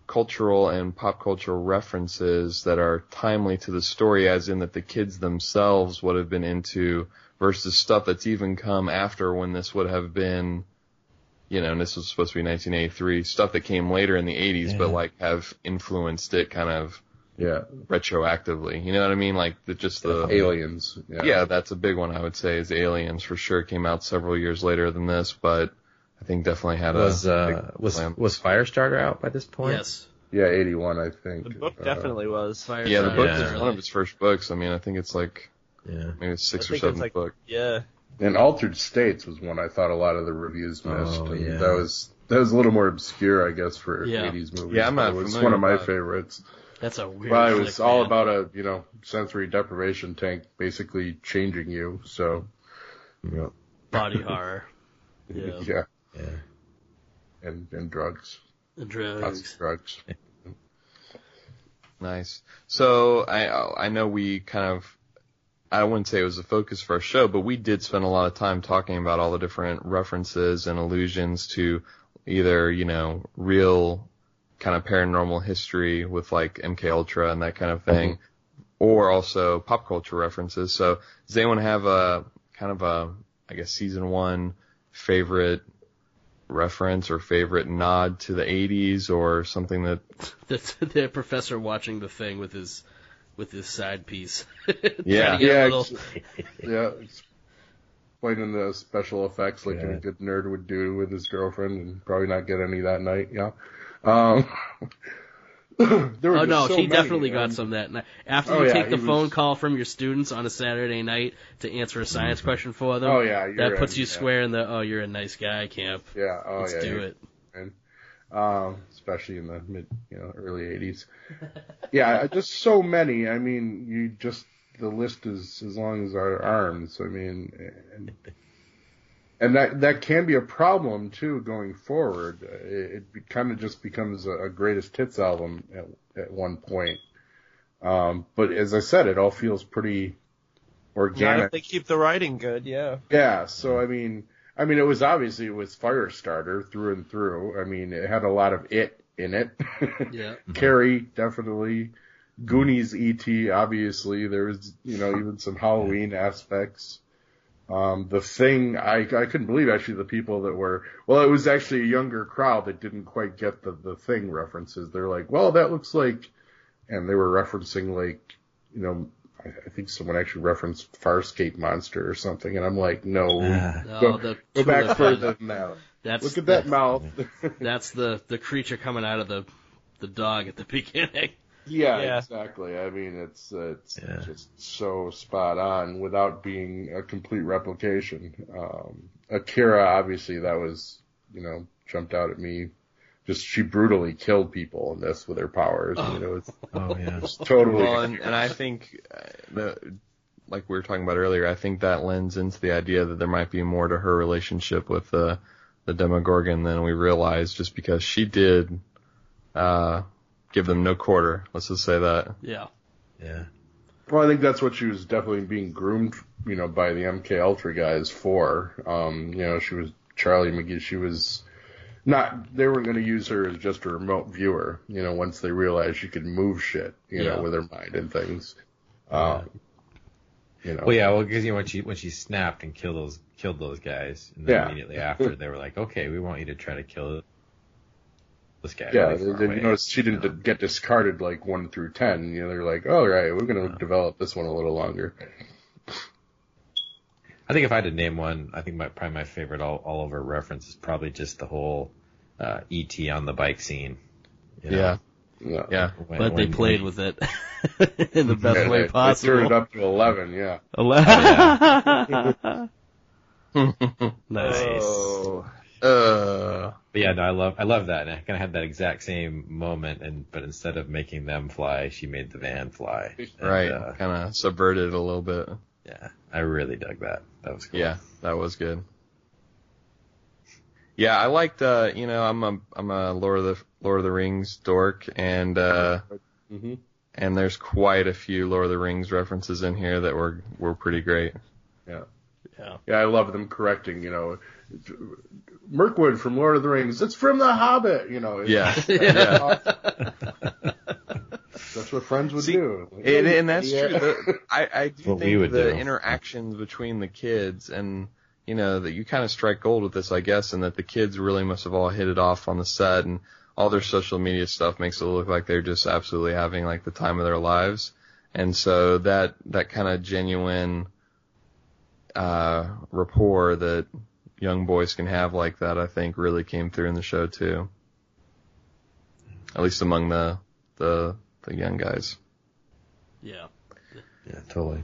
cultural and pop cultural references that are timely to the story, as in that the kids themselves would have been into, versus stuff that's even come after when this would have been, you know, and this was supposed to be 1983, stuff that came later in the 80s, but like have influenced it kind of Yeah. retroactively. You know what I mean? Like the, just the Aliens. Yeah. yeah, that's a big one I would say is Aliens for sure. Came out several years later than this, but I think definitely had Was a uh was slam. was Firestarter out by this point? yes, Yeah. Eighty-one, I think. The book Uh, definitely was. Fire yeah, the book Yeah. is one of his first books. I mean, I think it's like Yeah. maybe it's six I or seven like- book. Yeah. And Altered States was one I thought a lot of the reviews missed. Oh, and yeah. That was that was a little more obscure, I guess, for Yeah. 80s movies. Yeah, I'm not but It was one of my with that. favorites. That's a weird. Well, it was flick, all man. about a you know sensory deprivation tank basically changing you. So Yeah. body (laughs) horror. Yeah, yeah, Yeah. and and drugs, and lots drugs. of drugs. (laughs) Nice. So I I know we kind of I wouldn't say it was the focus for our show, but we did spend a lot of time talking about all the different references and allusions to either you know real kind of paranormal history with like MK Ultra and that kind of mm-hmm. thing, or also pop culture references. So does anyone have a kind of a I guess season one favorite reference or favorite nod to the 80s or something that (laughs) The, the professor watching the thing with his with his side piece. (laughs) Yeah. Trying to get Yeah, little- ex- (laughs) yeah. Explaining the special effects like Yeah. a good nerd would do with his girlfriend, and probably not get any that night. Yeah. Um, (laughs) there were Oh no, so he many, definitely got some that night. After Oh, you yeah, take the phone was- call from your students on a Saturday night to answer a science question for them, Oh yeah, that puts you yeah. square in the oh you're a nice guy camp. Yeah. Oh Let's yeah. do it. in. Um, especially in the mid, you know, early '80s. (laughs) yeah, just so many. I mean, you just the list is as long as our arms. I mean, and, and that that can be a problem too going forward. Uh, It, it kind of just becomes a, a greatest hits album at, at one point. Um, but as I said, it all feels pretty Not organic. if they keep the writing good, yeah. Yeah, so I mean, I mean, it was obviously it was Firestarter through and through. I mean, it had a lot of it in it. (laughs) Yeah. Carrie definitely, Goonies, E.T. Obviously, there was you know even some Halloween aspects. Um, the thing I I couldn't believe actually the people that were well, it was actually a younger crowd that didn't quite get the the thing references. They're like, well, that looks like, and they were referencing like, you know. I I think someone actually referenced Farscape Monster or something, and I'm like, no, Ah. No, Go- the Go back tulip further is- than that. That's Look at the, that mouth. That's the the creature coming out of the the dog at the (laughs) beginning. Yeah, Yeah. exactly. I mean, it's uh, it's Yeah. just so spot on without being a complete replication. Um, Akira, obviously, that was you know jumped out at me. Just she brutally killed people in this with her powers. You know, it's Oh yeah. just totally. Well, and, and I think uh, the like we were talking about earlier, I think that lends into the idea that there might be more to her relationship with the the Demogorgon than we realize, just because she did uh, give them no quarter. Let's just say that. Yeah. Yeah. Well, I think that's what she was definitely being groomed, you know, by the MK Ultra guys for. Um, you know, she was Charlie McGee. She was not. They were going to use her as just a remote viewer. You know, once they realized she could move shit, you Yeah. know, with her mind and things. Um, you know. Well, yeah, well, because you know when she when she snapped and killed those killed those guys, and then Yeah. immediately after they were like, okay, we want you to try to kill this guy. Yeah, really they, far they away. she didn't you know? get discarded like one through ten. You know, they're like, "Oh, right, we're going to Yeah. develop this one a little longer." I think if I had to name one, I think my probably my favorite all, all over reference is probably just the whole uh, ET on the bike scene. you know? Yeah, Yeah, yeah. When- But they played when- with it (laughs) in the best Yeah, way they- They possible. turned it up to eleven. Yeah. eleven. (laughs) (laughs) nice. Oh. uh, But yeah, no, I love I love that, and I kind of had that exact same moment, and but instead of making them fly, she made the van fly. And, right. uh, kind of subverted a little bit. yeah, I really dug that. That was cool. Yeah, that was good. Yeah, I liked. Uh, you know, I'm a I'm a Lord of the Lord of the Rings dork, and uh, hmm and there's quite a few Lord of the Rings references in here that were were pretty great. Yeah, Yeah. Yeah, I love them correcting. You know, Mirkwood from Lord of the Rings. It's from The Hobbit. You know. it's- (laughs) Yeah, yeah. That's what friends would See, do. And, and that's Yeah. true. The, I, I do What think the do. interactions between the kids and, you know, that you kind of strike gold with this, I guess, and that the kids really must have all hit it off on the set and all their social media stuff makes it look like they're just absolutely having like the time of their lives. And so that, that kind of genuine, uh, rapport that young boys can have like that, I think really came through in the show too. At least among the, the, the young guys. Yeah. yeah, totally.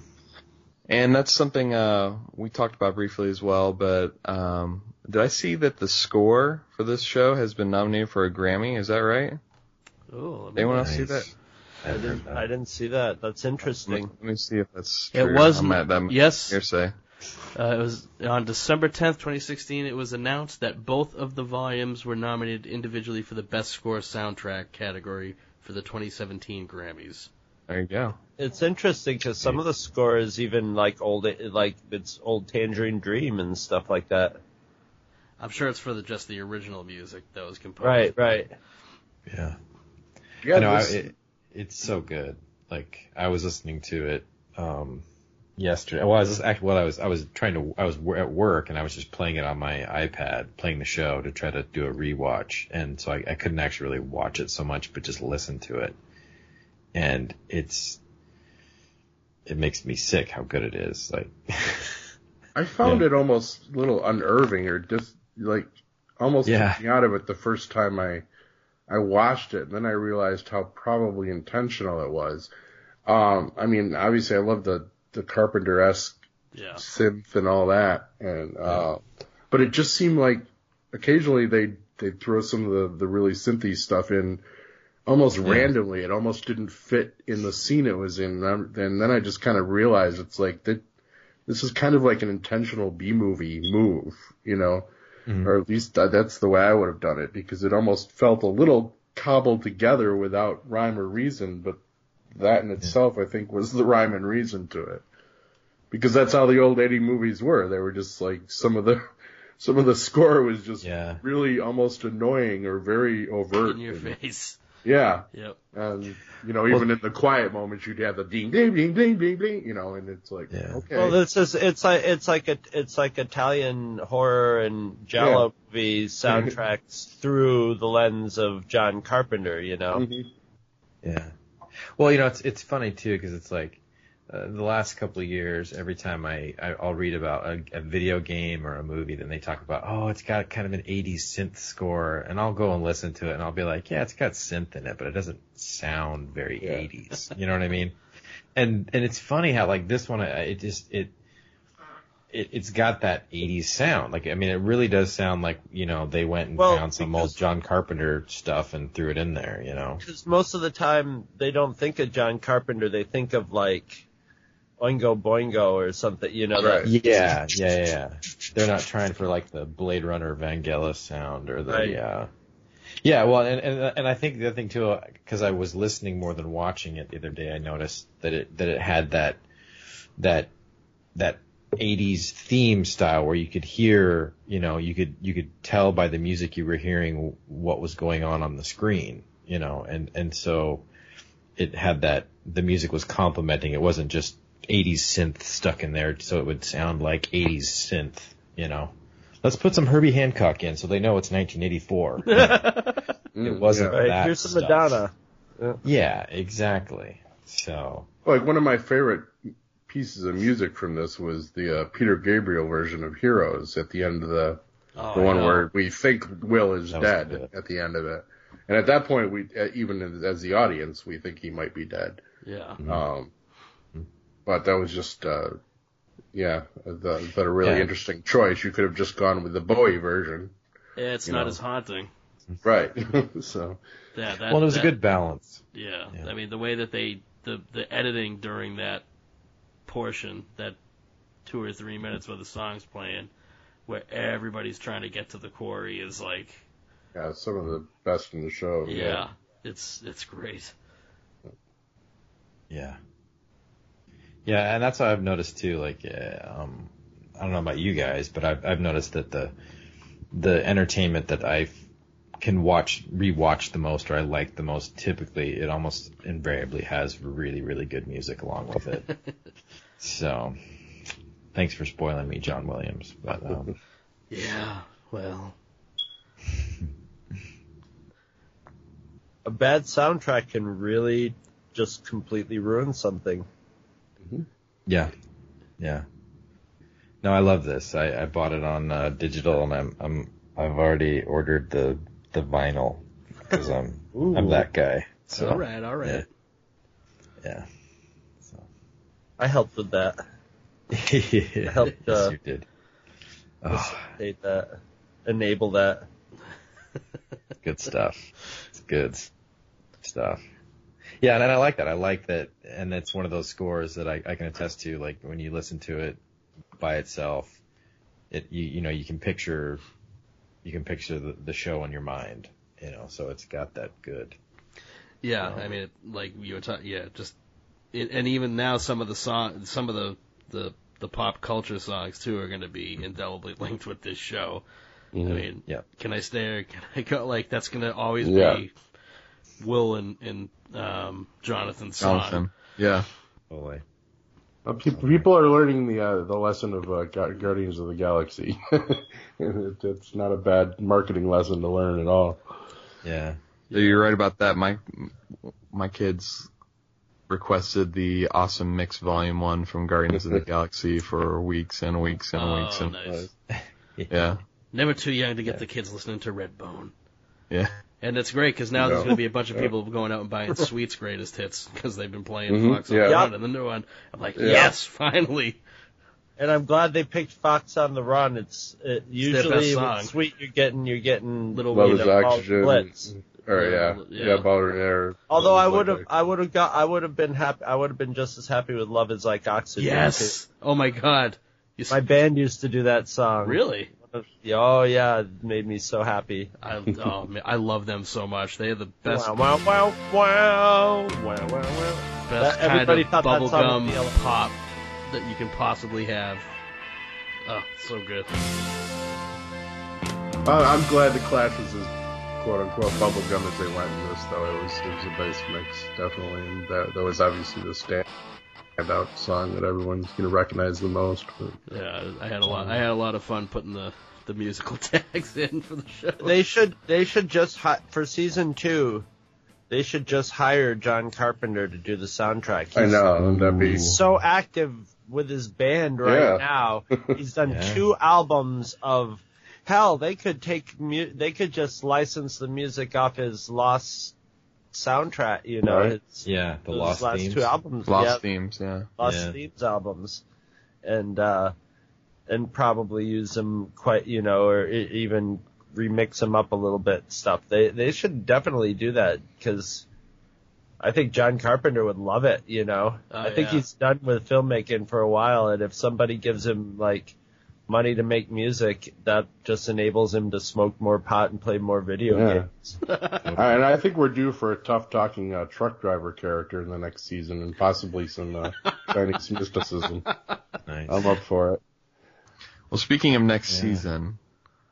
And that's something uh, we talked about briefly as well. But um, did I see that the score for this show has been nominated for a Grammy? Is that right? Oh, let me- Anyone else see that? I I didn't. I didn't see that. That's interesting. Let me see if that's It was- that yes. hearsay. Uh, it was on December 10th, 2016. It was announced that both of the volumes were nominated individually for the Best Score Soundtrack category for the 2017 Grammys. There you go. It's interesting because some of the score is even like old, like it's old Tangerine Dream and stuff like that. I'm sure it's for the, just the original music that was composed. Right, right. Yeah. Yeah, I know, I, it, it's so good. Like I was listening to it um, yesterday. Well, I was just, actually, well, I was I was trying to I was at work and I was just playing it on my iPad, playing the show to try to do a rewatch, and so I, I couldn't actually really watch it so much, but just listen to it, and it's it makes me sick how good it is. Like (laughs) I found Yeah. it almost a little unnerving or just like almost Yeah. out of it the first time I I watched it, and then I realized how probably intentional it was. Um, I mean, obviously, I love the the Carpenter esque Yeah. synth and all that, and uh, but it just seemed like occasionally they they throw some of the the really synthy stuff in almost randomly. It almost didn't fit in the scene it was in, and, and then I just kind of realized it's like that. This is kind of like an intentional B movie move, you know, Mhm. or at least that's the way I would have done it because it almost felt a little cobbled together without rhyme or reason, but that in itself, I think, was the rhyme and reason to it. Because that's how the old Eddie movies were. They were just like some of the (laughs) some of the score was just Yeah. really almost annoying or very overt. In your and- face. Yeah. Yep. And you know, even in the quiet moments you'd have the ding ding ding ding ding ding, you know, and it's like Yeah. okay. Well, this is it's like it's like a, it's like Italian horror and giallo movie soundtracks through the lens of John Carpenter. You know. Mhm. Yeah. Well, you know, it's it's funny too because it's like uh, the last couple of years, every time I, I I'll read about a, a video game or a movie, then they talk about oh, it's got kind of an '80s synth score, and I'll go and listen to it, and I'll be like, yeah, it's got synth in it, but it doesn't sound very Yeah. '80s. You know what I mean? And and it's funny how like this one, I- it just it. It, it's got that 80s sound. Like, I mean, it really does sound like, you know, they went and Well, found some old John Carpenter stuff and threw it in there, you know? Because most of the time they don't think of John Carpenter, they think of like Oingo Boingo or something, you know. Right. Yeah, yeah, yeah, yeah. They're not trying for like the Blade Runner Vangelis sound or the Right. uh yeah. Well, and and and I think the other thing too, because I was listening more than watching it the other day, I noticed that it that it had that that that 80s theme style where you could hear, you know, you could you could tell by the music you were hearing what was going on on the screen, you know, and and so it had that the music was complementing. It wasn't just 80s synth stuck in there, so it would sound like 80s synth, you know. Let's put some Herbie Hancock in so they know it's 1984. (laughs) it mm, wasn't Right, that here's some stuff. Madonna. Yeah, exactly. So Like one of my favorite pieces of music from this was the uh, Peter Gabriel version of Heroes at the end of the Oh, the one know. where we think Will is That dead at the end of it, and at that point, we uh, even as- as the audience, we think he might be dead. Yeah. Um, but that was just, uh, yeah, the, but a really Yeah. interesting choice. You could have just gone with the Bowie version, Yeah, it's not know. as haunting. right? (laughs) so Yeah, that, well, it was a good balance. Yeah. Yeah. I mean, the way that they the the editing during that portion, that two or three minutes where the song's playing, where everybody's trying to get to the quarry, is like, yeah, some of the best in the show. yeah, it's it's great. Yeah. Yeah, and that's what I've noticed too. Like, uh, um, I don't know about you guys, but I've I've noticed that the the entertainment that I can watch rewatch the most or I like the most, typically it almost invariably has really really good music along with it. (laughs) so, thanks for spoiling me, John Williams. But um, (laughs) Yeah. Well. A bad soundtrack can really just completely ruin something. yeah, yeah. No, I love this. I, I bought it on uh, digital, and I'm I'm I've already ordered the the vinyl because I'm I'm that guy. So all right. All right. yeah. so I helped with that. (laughs) yeah. helped, uh, yes, you did. Oh, that. Enable that. (laughs) good stuff. It's good stuff. Yeah, and I like that. I like that, and it's one of those scores that I, I can attest to. Like when you listen to it by itself, it you you know you can picture you can picture the, the show in your mind. You know, so it's got that good. Yeah, So- I mean, it, like you were talking, yeah, just, it, and even now some of the song, some of the, the, the pop culture songs too are going to be indelibly linked with this show. I mean, Yeah. can I stay? Can I go? Like that's going to always Yeah. be Will and, and um, Jonathan's song. Jonathan. Yeah. Boy. Uh, people, people are learning the uh, the lesson of uh, Guardians of the Galaxy. (laughs) it's not a bad marketing lesson to learn at all. Yeah. Yeah, You're right about that. My my kids requested the Awesome Mix Volume One from Guardians of the (laughs) Galaxy for weeks and weeks and Oh, weeks and nice. (laughs) yeah, Never too young to get the kids listening to Redbone. yeah. And it's great because now there's going to be a bunch of people going out and buying (laughs) Sweet's greatest hits because they've been playing Mhm, Fox on yeah. the Run and the new one. I'm like, Yeah. yes, finally. And I'm glad they picked Fox on the Run. It's it, usually song. with Sweet you're getting you're getting Little Love you is know, know, oxygen. Blitz. Or yeah, Yeah. yeah, Ball and Air. Although I would have like- I would have got I would have been happy I would have been just as happy with Love is Like Oxygen. Yes. Oh my God. You too. My band used to do that song. really? Oh yeah, it made me so happy. I oh man, I love them so much. They are the best Wow wow wow wow wow wow wow. best That- kind of thought that song bubblegum would be a- pop that you can possibly have. Oh, so good. I'm glad the Clash was as quote unquote bubblegum as they went in this, though. It was it was a nice mix, definitely, and that, that was obviously the stand standout song that everyone's gonna recognize the most. But Yeah, I had a lot. I had a lot of fun putting the the musical (laughs) tags in for the show. They should they should just hi- for season two. They should just hire John Carpenter to do the soundtrack. He's I know, and that'd be so active with his band right Yeah. now. (laughs) He's done Yeah. two albums of hell. They could take mu- they could just license the music off his Lost soundtrack. You know, Right. his, Yeah. The Lost last Themes. two albums. Lost yeah, themes. Yeah. Lost Yeah. Themes albums, and uh, and probably use them quite, you know, or even remix them up a little bit. Stuff they they should definitely do that because I think John Carpenter would love it. You know, Oh, I think yeah. he's done with filmmaking for a while, and if somebody gives him like money to make music, that just enables him to smoke more pot and play more video Yeah. games. (laughs) and I think we're due for a tough talking uh, truck driver character in the next season, and possibly some uh, Chinese (laughs) mysticism. Nice. I'm up for it. Well, speaking of next Yeah. season,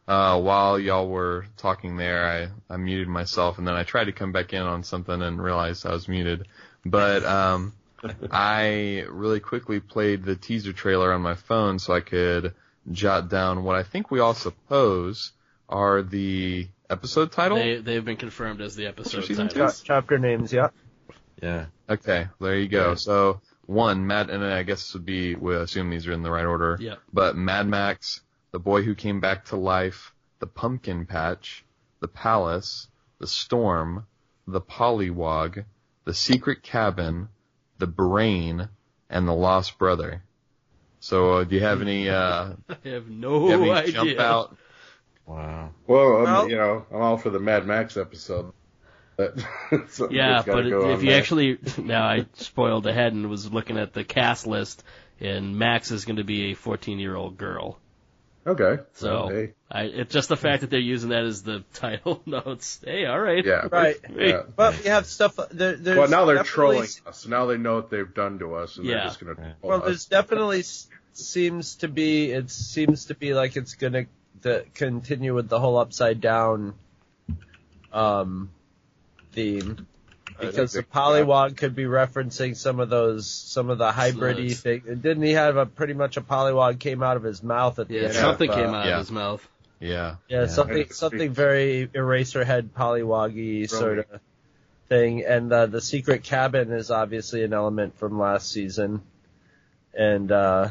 uh, while y'all were talking there, I, I muted myself and then I tried to come back in on something and realized I was muted. But, um, (laughs) I really quickly played the teaser trailer on my phone so I could jot down what I think we all suppose are the episode title. They they've been confirmed as the episode titles. title. Chapter names, yeah. Yeah. Okay, there you go. Yeah. So one, Mad, and I guess this would be, we assume these are in the right order. Yeah. But Mad Max, The Boy Who Came Back to Life, The Pumpkin Patch, The Palace, The Storm, The Pollywog, The Secret Cabin, The Brain, and The Lost Brother. So, uh, do you have any, uh, (laughs) I have no you have any idea. jump out? Wow. Well, um, Well- you know, I'm all for the Mad Max episode. (laughs) That, Yeah, but go if you there. actually now I spoiled ahead and was looking at the cast list, and Max is going to be a 14 year old girl. Okay, So hey, I, it's just the fact that they're using that as the (laughs) title notes. Hey, all right. yeah, Right. yeah. But we have stuff. There, Well, now they're trolling us. Now they know what they've done to us, and Yeah. they're just gonna. Well, us. there's definitely seems to be. It seems to be like it's gonna continue with the whole upside down um theme. I think Because the they- polywog could be referencing some of those, some of the hybridy Slugs. thing. Didn't he have a pretty much a polywog came out of his mouth at the Yeah, end? something of, uh, came out yeah. of his mouth. Yeah. Yeah, Yeah. something It's- something very eraserhead polywoggy sort of thing. And uh, the secret cabin is obviously an element from last season, and uh,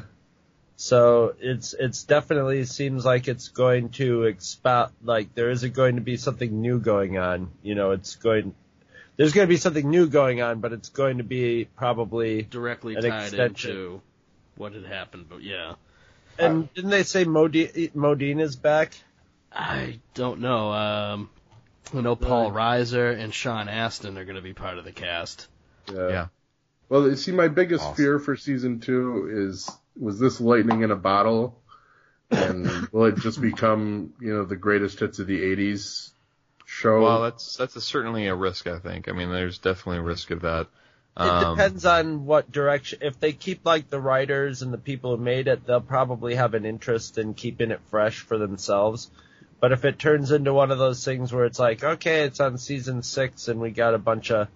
so it's it's definitely seems like it's going to expound. Like there isn't going to be something new going on. You know, it's going. There's going to be something new going on, but it's going to be probably. Directly An tied extension. into what had happened, but yeah. And didn't they say Modine, Modine is back? I don't know. Um, I know Paul Reiser and Sean Astin are going to be part of the cast. Yeah. Yeah. Well, you see, my biggest Awesome. fear for season two is was this lightning in a bottle, and will it just become you know the greatest hits of the '80s show? Well, that's, that's a, certainly a risk, I think. I mean, there's definitely a risk of that. It Um, depends on what direction. If they keep like the writers and the people who made it, they'll probably have an interest in keeping it fresh for themselves. But if it turns into one of those things where it's like, okay, it's on season six and we got a bunch of,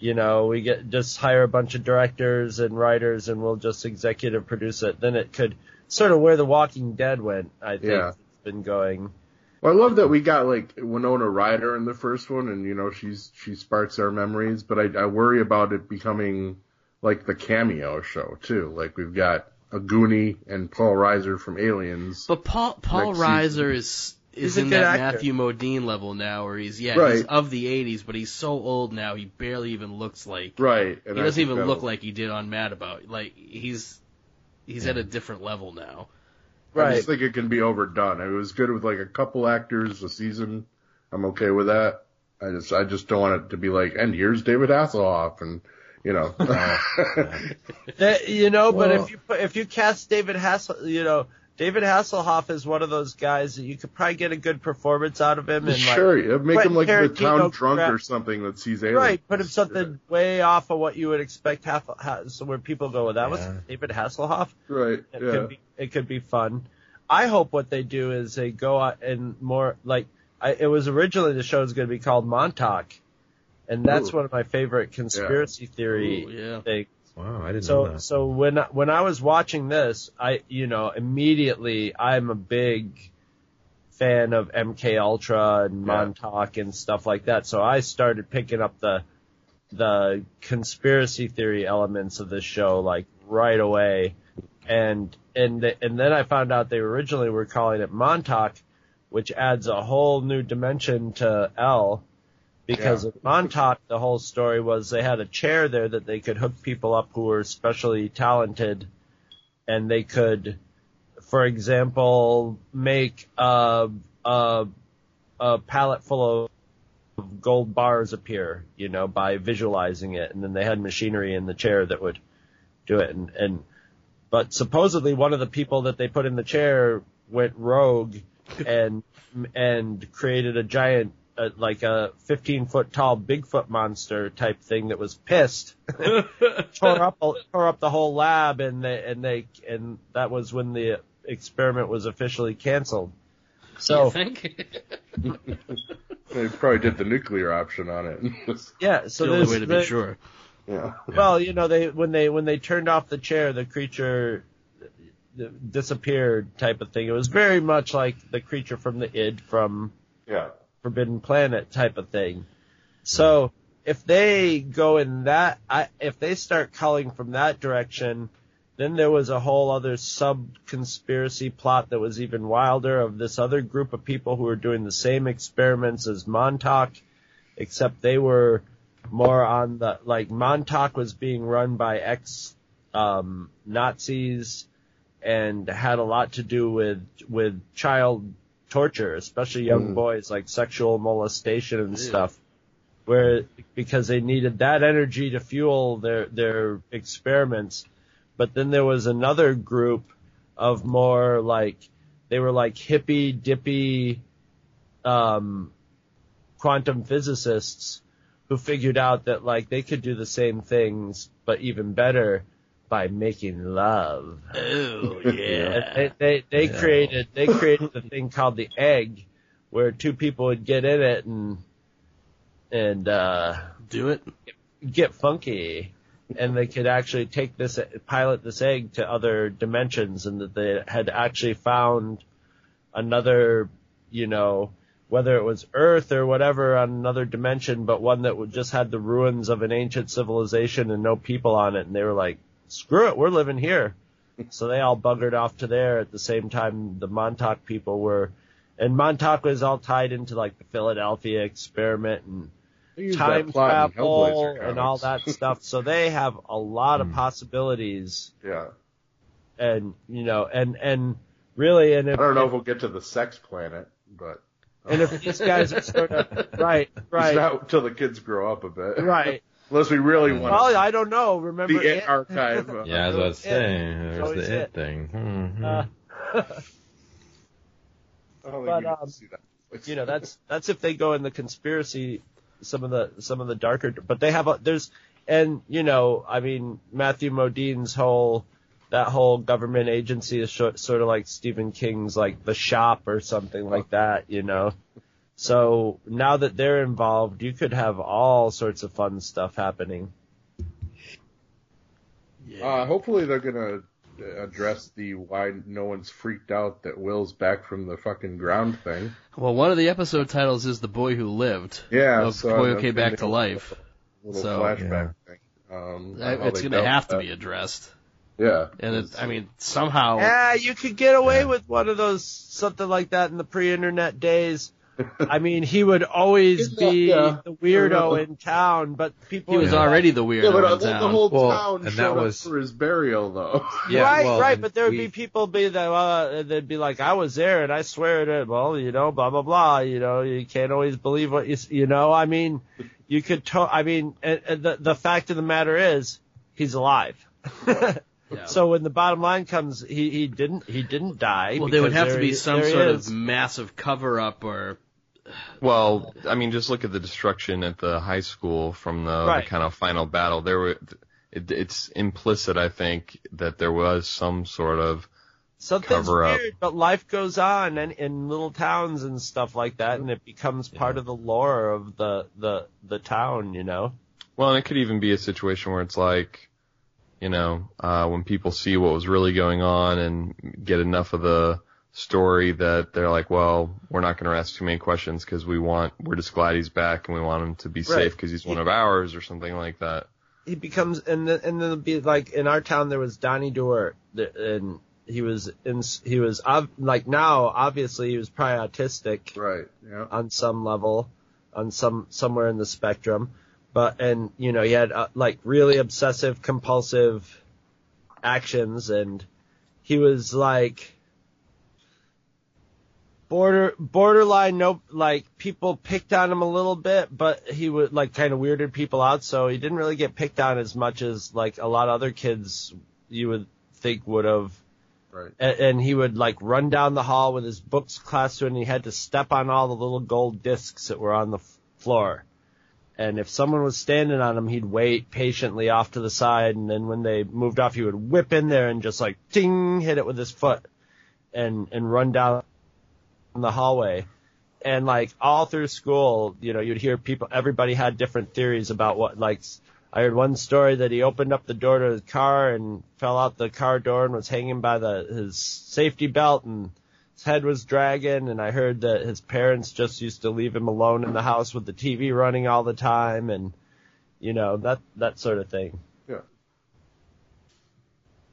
you know, we get just hire a bunch of directors and writers and we'll just executive produce it, then it could sort of where The Walking Dead went. I think Yeah. it's been going. Well, I love that we got like Winona Ryder in the first one, and you know she's she sparks our memories. But I, I worry about it becoming like the cameo show too. Like we've got a Goonie and Paul Reiser from Aliens. But Paul Paul Reiser season. is is in that actor. Matthew Modine level now, where he's yeah Right. he's of the '80s, but he's so old now he barely even looks like Right. And he I doesn't even that'll- look like he did on Mad About. Like he's he's at a different level now. I just think it can be overdone. It was good with like a couple actors a season. I'm okay with that. I just I just don't want it to be like, and here's David Hasselhoff, and you know. Oh, (laughs) that, you know, but if you put, if you cast David Hassel, you know, David Hasselhoff is one of those guys that you could probably get a good performance out of him. And sure, yeah, make him like the town drunk crap. or something that sees like, aliens. right, put him something way off of what you would expect. Half, ha so where people go, well, that was David Hasselhoff. Right. It Yeah. could be, it could be fun. I hope what they do is they go out and more like I, it was originally the show was going to be called Montauk, and that's Ooh. one of my favorite conspiracy theory Ooh, yeah. things. Wow, I didn't know So that. so when I, when I was watching this, I you know immediately I'm a big fan of MK Ultra and Yeah. Montauk and stuff like that. So I started picking up the the conspiracy theory elements of this show like right away, and and and then I found out they originally were calling it Montauk, which adds a whole new dimension to El. Because Yeah. of Montauk, the whole story was they had a chair there that they could hook people up who were especially talented, and they could, for example, make a a, a pallet full of gold bars appear, you know, by visualizing it, and then they had machinery in the chair that would do it, and and but supposedly one of the people that they put in the chair went rogue and and created a giant uh, like a 15 foot tall Bigfoot monster type thing that was pissed, (laughs) tore up tore up the whole lab, and they and they and that was when the experiment was officially canceled. So you think? (laughs) They probably did the nuclear option on it. (laughs) yeah, so the only way to the- be sure. yeah. Well, you know, they when they when they turned off the chair, the creature disappeared, type of thing. It was very much like the creature from the id from Yeah. Forbidden Planet type of thing. So if they go in that, I, if they start culling from that direction, then there was a whole other sub conspiracy plot that was even wilder of this other group of people who were doing the same experiments as Montauk, except they were more on the like Montauk was being run by ex um, Nazis and had a lot to do with with child torture, especially young Mm. boys, like sexual molestation and Ew. stuff. Where because they needed that energy to fuel their their experiments, but then there was another group of more like they were like hippie dippy um, quantum physicists who figured out that like they could do the same things but even better by making love. Oh (laughs) yeah. They they, they Yeah. created they (laughs) created the thing called the egg, where two people would get in it and and uh, Do it. get funky, and they could actually take this pilot this egg to other dimensions, and that they had actually found another, you know, whether it was Earth or whatever on another dimension, but one that would just had the ruins of an ancient civilization and no people on it, and they were like, "Screw it, we're living here." So they all buggered off to there at the same time the Montauk people were, and Montauk was all tied into like the Philadelphia experiment and time that plot in travel and all that (laughs) stuff. So they have a lot of Hmm. possibilities, yeah. and you know, and and really, and I if, don't know if we'll get to the sex planet, but and if these guys are sort of (laughs) right, it's right, not until the kids grow up a bit. right. Unless we really want Well, I don't know. Remember the it? It archive. uh, (laughs) Yeah, I was about to say, there's always the it. it thing. Mhm. Uh, I don't think but, we need to um, see that. you know that's that's if they go in the conspiracy some of the some of the darker but they have a there's and you know i mean matthew modine's whole that whole government agency is sort sort of like stephen king's like the shop or something like that you know (laughs) so now that they're involved you could have all sorts of fun stuff happening Yeah. Uh, hopefully they're gonna address the why no one's freaked out that Will's back from the fucking ground thing. well, one of the episode titles is "The Boy Who Lived." Yeah, Of so Boy Who Came Back to Life. Little So- flashback thing. Um, I- It's going to have to that. be addressed, Yeah, and it, I mean somehow. yeah you could get away Yeah. with one of those something like that in the pre-internet days (laughs) I mean, he would always Isn't be yeah. the weirdo in town, but people He was would- already the weirdo yeah, but uh, in the, town. the whole Well, town and that was- up for his burial, though. (laughs) Yeah, right, well, right. But there would we- be people be that uh, they'd be like, "I was there, and I swear to it." well, you know, blah blah blah. You know, you can't always believe what you, s- you know. I mean, you could. To- I mean, and, and the the fact of the matter is, he's alive. (laughs) Yeah. So when the bottom line comes, he he didn't he didn't die. well, there would because have to be some sort is. of massive cover up or Well, I mean, just look at the destruction at the high school from the, Right. the kind of final battle. There were, it, it's implicit, I think, that there was some sort of Something's cover up. weird, but life goes on and in little towns and stuff like that, and it becomes part of the lore of the the the town. You know. Well, and it could even be a situation where it's like, you know, uh, when people see what was really going on and get enough of the story that they're like, well, we're not going to ask too many questions because we want, we're just glad he's back and we want him to be Right. safe because he's one of ours or something like that. he becomes and then and then it'll be like in our town there was Donnie Dewart and he was in he was ob- like now obviously he was probably autistic right. Yeah. on some level on some somewhere in the spectrum but and you know he had uh, like really obsessive compulsive actions and he was like border borderline no like people picked on him a little bit but he would like kind of weirded people out so he didn't really get picked on as much as like a lot of other kids you would think would have Right. and, and he would like run down the hall with his books clasped and he had to step on all the little gold discs that were on the f- floor and if someone was standing on him he'd wait patiently off to the side and then when they moved off he would whip in there and just like ding hit it with his foot and and run down the hallway. And like all through school, you know, you'd hear people, everybody had different theories about what, like, I heard one story that he opened up the door to his car and fell out the car door and was hanging by the, his safety belt and his head was dragging. And I heard that his parents just used to leave him alone in the house with the TV running all the time and, you know, that, that sort of thing.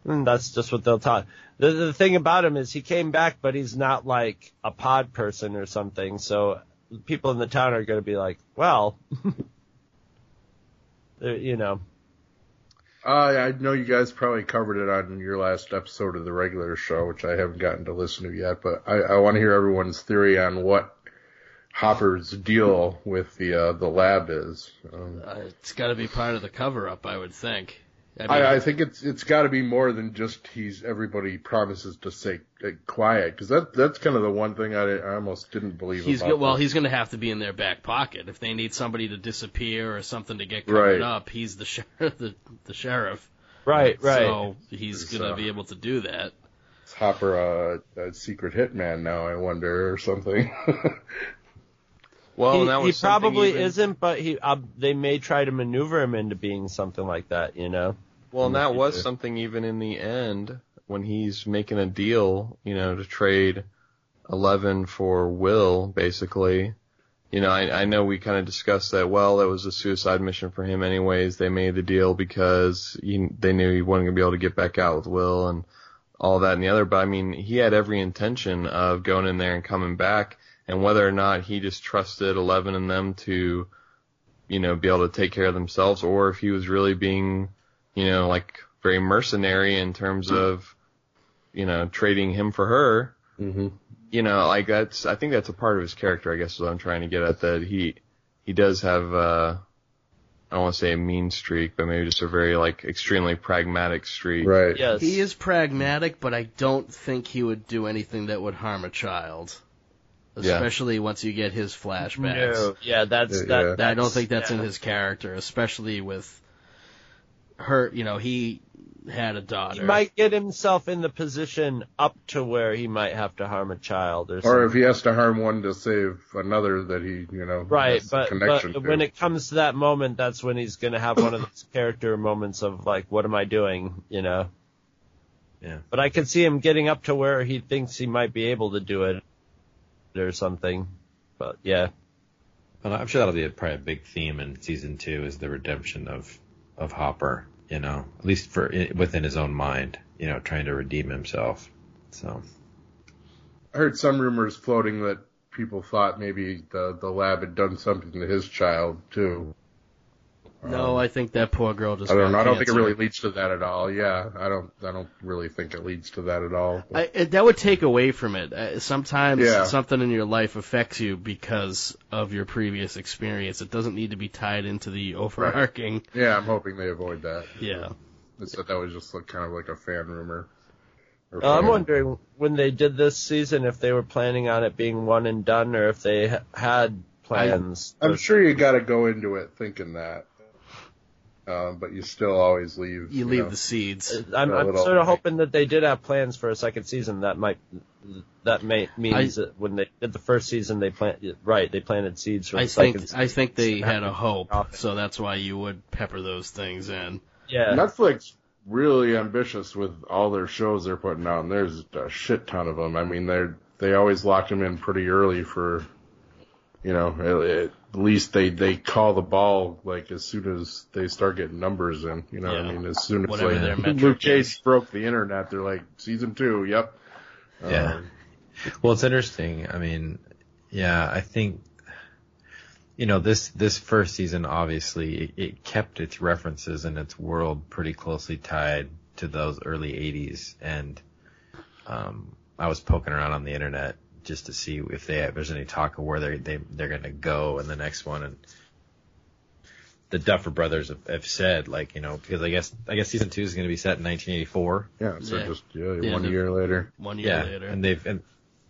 Yeah. And that's just what they'll talk. The, the thing about him is he came back, but he's not like a pod person or something. So people in the town are going to be like, well, (laughs) you know, Uh, I know you guys probably covered it on your last episode of the regular show, which I haven't gotten to listen to yet, but I, I want to hear everyone's theory on what Hopper's deal with the uh, the lab is. Um, Uh, it's got to be part of the cover up, I would think. I mean, I, I think it's it's got to be more than just he's everybody promises to stay uh, quiet because that that's kind of the one thing I, I almost didn't believe. he's about go- well, he's going to have to be in their back pocket if they need somebody to disappear or something to get covered Right. up. He's the sheriff. (laughs) The, the sheriff. right, right. So he's going to uh, be able to do that. Is Hopper a, a secret hitman now? I wonder or something. (laughs) Well, he, that he probably even- isn't, but he uh, they may try to maneuver him into being something like that. You know, Well, and that was something even in the end when he's making a deal, you know, to trade Eleven for Will, basically. You know, I, I know we kind of discussed that. Well, that was a suicide mission for him, anyways. They made the deal because he, they knew he wasn't gonna be able to get back out with Will and all that and the other. But I mean, he had every intention of going in there and coming back. And whether or not he just trusted Eleven and them to, you know, be able to take care of themselves, or if he was really being you know, like very mercenary in terms of, you know, trading him for her. mm-hmm. You know, like that's, I think that's a part of his character, I guess is what I'm trying to get at, that he, he does have, uh, I don't want to say a mean streak, but maybe just a very like extremely pragmatic streak. Right. yes, He is pragmatic, but I don't think he would do anything that would harm a child. Yeah. Especially once you get his flashbacks. No, yeah, that's that. yeah. I don't think that's yeah. in his character, especially with her. You know, he had a daughter. He might get himself in the position up to where he might have to harm a child or. Or if he has to harm one to save another that he, you know, Right, has but, connection but to. when it comes to that moment, that's when he's going to have one of those (coughs) character moments of like, what am I doing? You know? Yeah. But I could see him getting up to where he thinks he might be able to do it or something. But yeah. Well, I'm sure that'll be a, probably a big theme in season two is the redemption of of Hopper. You know, at least for within his own mind. You know, trying to redeem himself. So I heard some rumors floating that people thought maybe the the lab had done something to his child too. No, I think that poor girl just. I don't got know. I don't think it really leads to that at all. Yeah, I don't. I don't really think it leads to that at all. I, it- that would take away from it. Uh, sometimes Yeah. something in your life affects you because of your previous experience. It doesn't need to be tied into the (laughs) overarching. yeah, I'm hoping they avoid that. Yeah. They said that was just like, kind of like a fan rumor. Uh, I'm wondering when they did this season if they were planning on it being one and done or if they ha- had plans. I'm sure you got to go into it thinking that, um, but you still always leave. You leave know. the seeds. I'm, a I'm little- sort of hoping that they did have plans for a second season. That might that may means that when they did the first season, they plant right. They planted seeds for I the second. think season. I think they had a hope, Off so that's why you would pepper those things in. yeah, Netflix really ambitious with all their shows they're putting out, and there's a shit ton of them. I mean, they're they always lock them in pretty early for, you know, at, least they they call the ball like as soon as they start getting numbers in. You know, what Yeah. I mean, as soon as Whatever like Luke is. Cage broke the internet, they're like season two. Yep. Yeah. Um, Well, it's interesting. I mean, yeah, I think you know this this first season obviously it, it kept its references and its world pretty closely tied to those early '80s, and um, I was poking around on the internet just to see if they if there's any talk of where they they they're gonna go in the next one and. The Duffer Brothers have, have said, like you know, because I guess I guess season two is going to be set in 1984. Yeah, so Yeah. just yeah, Yeah, one year later. One year yeah, later. and they've and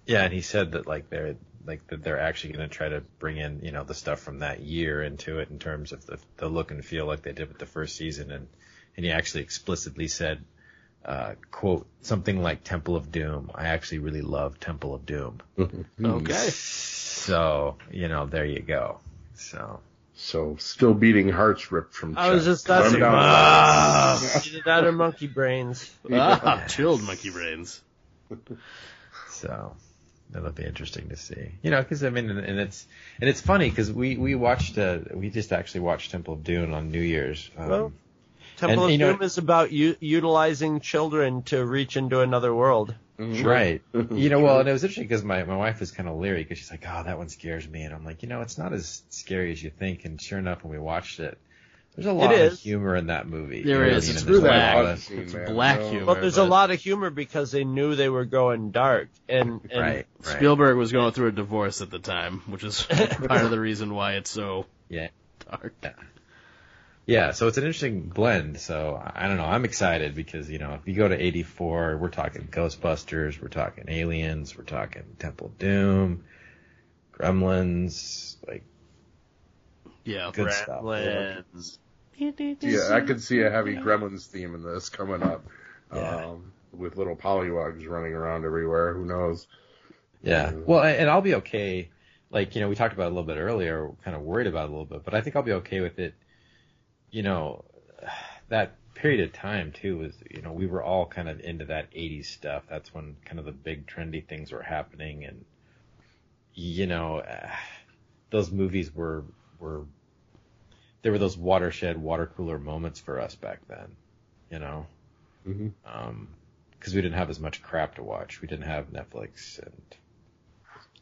yeah, and he said that like they're like that they're actually going to try to bring in you know the stuff from that year into it in terms of the the look and feel like they did with the first season, and and he actually explicitly said, uh, quote something like Temple of Doom. I actually really love Temple of Doom. okay. So you know there you go. So So still beating hearts ripped from. I was just that's Calm down. ah, Either that or monkey brains. (laughs) Ah, chilled monkey brains. (laughs) So that'll be interesting to see. You know, because I mean, and, and it's and it's funny because we we watched uh, we just actually watched Temple of Doom on New Year's. Um, Well, Temple And, you of know- Doom is about u- utilizing children to reach into another world. Mm-hmm. Right. (laughs) You know, well, and it was interesting because my, my wife was kind of leery because she's like, oh, that one scares me. And I'm like, you know, it's not as scary as you think. And sure enough, when we watched it, there's a lot of is. humor in that movie. There You know what is. I mean? It's And there's Screw a that lot hot of- it's black humor. But there's but- a lot of humor because they knew they were going dark, and, and Right. right. Spielberg was going through a divorce at the time, which is (laughs) part of the reason why it's so Yeah. dark. Yeah, so it's an interesting blend. So I I don't know. I'm excited because you know if you go to '84, we're talking Ghostbusters, we're talking Aliens, we're talking Temple of Doom, Gremlins, like Yeah. good stuff. Gremlins. Yeah, I could see a heavy Gremlins theme in this coming up. Yeah. Um, with little pollywogs running around everywhere. Who knows? Yeah. Well, and and I'll be okay. Like you know, we talked about it a little bit earlier. Kind of worried about it a little bit, but I think I'll be okay with it. You know, that period of time too was you know we were all kind of into that 80s stuff. That's when kind of the big trendy things were happening, and you know, those movies were were there were those watershed water cooler moments for us back then. You know, Mhm. um, because we didn't have as much crap to watch. We didn't have Netflix and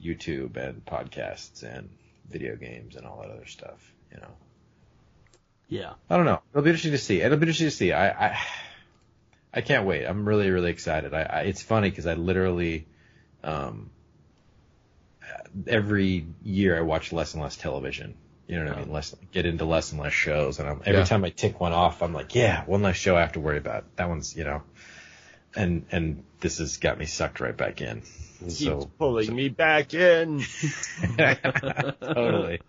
YouTube and podcasts and video games and all that other stuff. You know, Yeah. I don't know. It'll be interesting to see. It'll be interesting to see. I I, I can't wait. I'm really really excited. I, I it's funny because I literally, um, every year I watch less and less television. You know what I mean? Less get into less and less shows, and I'm, every Yeah. time I tick one off, I'm like, yeah, one less show I have to worry about. That one's you know, and and this has got me sucked right back in. Keeps So pulling me back in. (laughs) (laughs) totally,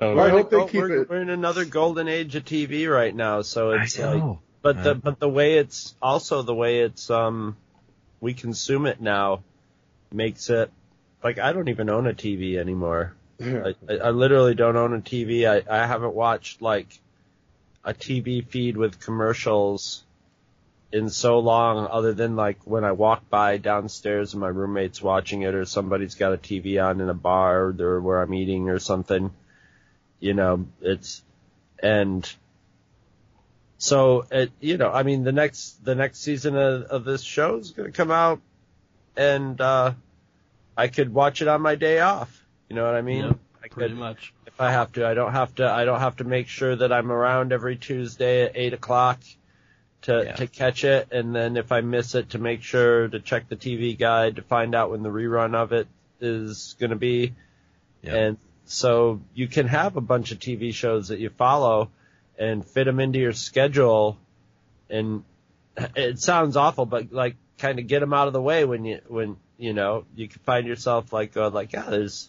Well, I totally. hope they We're- keep we're, it- we're in another golden age of TV right now, so it's I like, know. but the I- but the way it's also the way it's um we consume it now makes it like I don't even own a TV anymore. I, I I literally don't own a TV. I, I haven't watched like a TV feed with commercials in so long other than like when I walk by downstairs and my roommate's watching it or somebody's got a TV on in a bar or where I'm eating or something. You know, it's, and so it, you know, I mean the next, the next season of, of this show is going to come out and, uh, I could watch it on my day off. You know what I mean? Yep, I Pretty could, much. if I have to. I don't have to. I don't have to make sure that I'm around every Tuesday at eight o'clock to Yeah. to catch it, and then if I miss it, to make sure to check the TV guide to find out when the rerun of it is going to be. Yeah. And so you can have a bunch of TV shows that you follow and fit them into your schedule, and it sounds awful, but like kind of get them out of the way when you when you know you can find yourself like going like yeah there's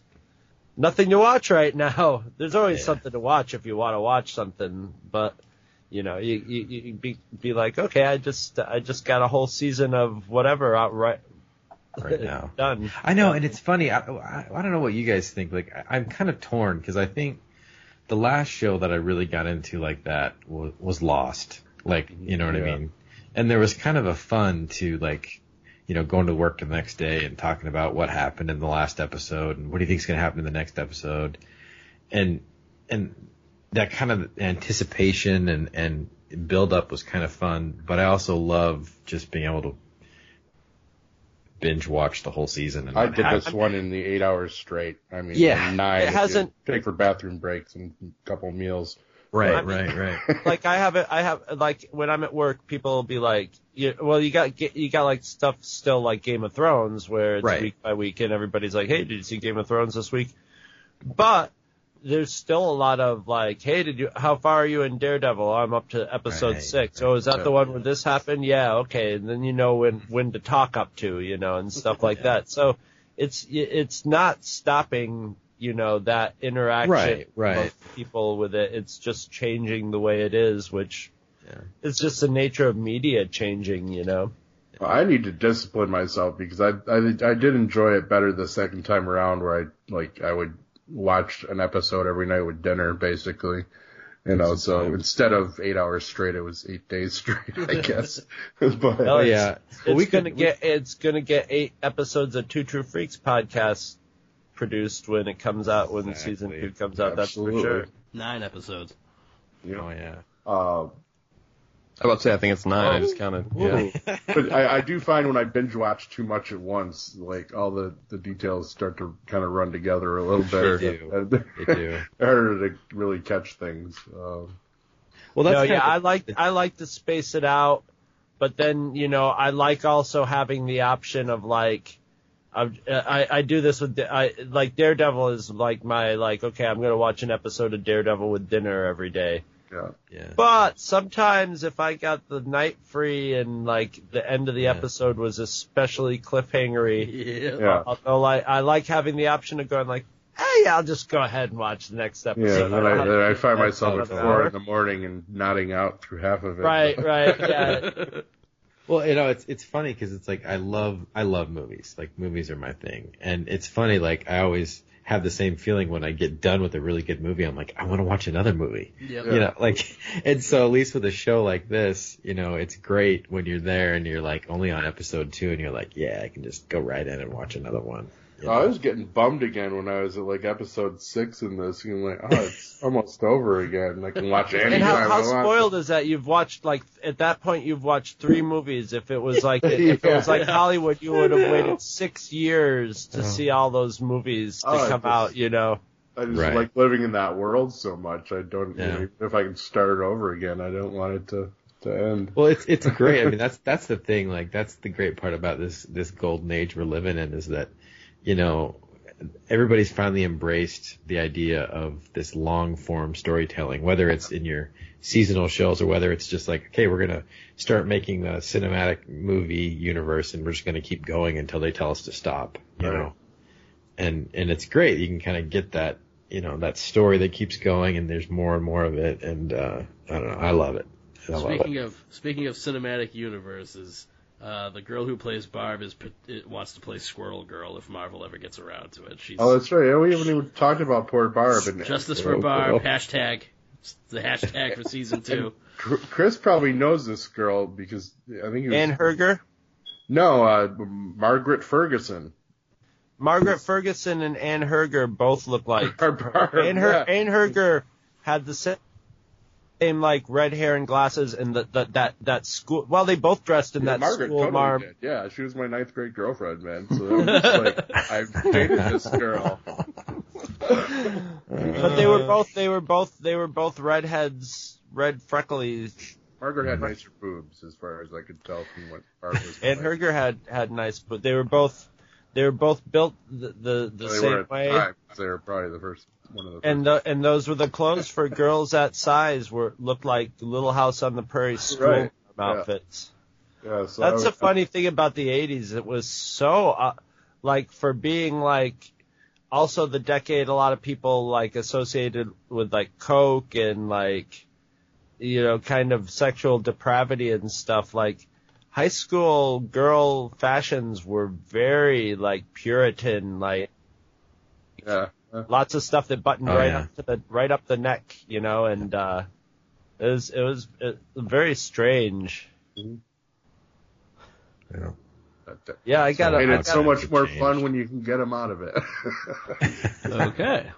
nothing to watch right now. (laughs) There's always Yeah. something to watch if you want to watch something, but you know, you you you be be like, okay, I just I just got a whole season of whatever out right Right (laughs) now. done. I know, and it's funny. I, I, I don't know what you guys think. Like, I, I'm kind of torn because I think the last show that I really got into like that was, was Lost. Like, mm-hmm. you know what I mean? And there was kind of a fun to like, you know, going to work the next day and talking about what happened in the last episode and what do you think is going to happen in the next episode, and and that kind of anticipation and and build up was kind of fun. But I also love just being able to binge watch the whole season. And I did have- this one in the eight hours straight. I mean, Yeah. nine. It hasn't- Take for bathroom breaks and a couple meals. Right, I mean- right, right. (laughs) like I have it. I have like when I'm at work, people will be like, you, "Well, you got you got like stuff still like Game of Thrones, where it's Right. week by week, and everybody's like, "Hey, did you see Game of Thrones this week?" But there's still a lot of like, "Hey, did you? How far are you in Daredevil? I'm up to episode Right, six. Oh, is that the one where this happened? Yeah, okay. And then you know when when to talk up to, you know, and stuff like that. So it's it's not stopping. You know that interaction Right, right. of people with it. It's just changing the way it is, which Yeah. it's just the nature of media changing, you know. Well, I need to discipline myself because I, I I did enjoy it better the second time around where I like I would watch an episode every night with dinner basically. You know, so instead of eight hours straight, it was eight days straight, I guess. (laughs) but Oh, Oh it's- yeah. It's Well, we gonna could, get it's gonna get eight episodes of Two True Freaks podcast produced when it comes out when season two comes out. That's for Absolutely. sure. Nine episodes. you Oh yeah. uh, I was about to say I think it's nine. I just counted. Yeah. (laughs) but I, I do find when I binge watch too much at once, like all the, the details start to kind of run together a little bit. Sure. (laughs) They do. (laughs) They do. Harder to really catch things. Um, Well, that's no, yeah, of- I like I like to space it out, but then you know I like also having the option of like. I've- I, I do this with I like Daredevil is like my like okay I'm gonna watch an episode of Daredevil with dinner every day yeah. yeah. But sometimes if I got the night free and like the end of the Yeah. episode was especially cliffhangery, Yeah. Yeah. I'll, I'll like I like having the option of going like, hey, I'll just go ahead and watch the next Yeah, episode. then I, then I find myself at four hour. in the morning and nodding out through half of it. Right, right, (laughs) yeah. Well, you know, it's it's funny because it's like I love I love movies. Like movies are my thing, and it's funny. Like I always have the same feeling when I get done with a really good movie. I'm like, I want to watch another movie. Yep. You know, like, and so at least with a show like this, you know, it's great when you're there and you're like only on episode two, and you're like, yeah, I can just go right in and watch another one. You I was getting bummed again when I was at like episode six in this, and I'm like, oh, it's (laughs) almost over again. I can watch anytime And how, how spoiled is that? You've watched like at that point you've watched three movies. If it was like (laughs) if it was like Yeah. Hollywood, you would have waited (laughs) six years to Oh. see all those movies to Oh, come it's- out. You know. I just Right. like living in that world so much. I don't. You Yeah. know, if I can start it over again, I don't want it to to end. Well, it's it's great. I mean, that's that's the thing. Like, that's the great part about this this golden age we're living in is that, you know, everybody's finally embraced the idea of this long form storytelling, whether it's in your seasonal shows or whether it's just like, okay, we're gonna start making the cinematic movie universe and we're just gonna keep going until they tell us to stop. You Right. know, and and it's great. You can kind of get that. You know that story that keeps going, and there's more and more of it, and uh, I don't know. I love it. I love it. Speaking of speaking of cinematic universes, uh, the girl who plays Barb is it wants to play Squirrel Girl if Marvel ever gets around to it. She's Oh, that's right. Yeah, we haven't even talked about poor Barb. And Justice for Barb (laughs) hashtag. It's the hashtag for season two. Chris probably knows this girl because I think he was Ann Herger, no uh, Margaret Ferguson. Margaret Ferguson, and Ann Herger both look like (laughs) Barb, Anne, Her- yeah. Anne Herger had the same, same like red hair and glasses and the, the that that school. Well, they both dressed in Yeah, that Margaret school totally marm. did. Yeah, she was my ninth grade girlfriend, man. So that was just like (laughs) I dated this girl. But they were both they were both they were both redheads, red freckly. Margaret had nicer boobs, as far as I could tell from what Barb was. Like. Herger had had nice, but they were both they were both built the the, the same way. time. They were probably the first one of the. And the, and those were the clothes for girls that size were looked like Little House on the Prairie school Right. Outfits. yeah, so I That's the was- funny thing about the 80s. It was so, uh, like, for being, like, also the decade a lot of people, like, associated with, like, Coke and, like, you know, kind of sexual depravity and stuff. Like, high school girl fashions were very, like, Puritan, like, Yeah. Lots of stuff that buttoned Oh, right yeah. up to the, right up the neck, you know, and, uh, it was, it was uh, very strange. Yeah. That- that- Yeah, I gotta, And I it's so much more Change. fun when you can get them out of it. (laughs) Okay.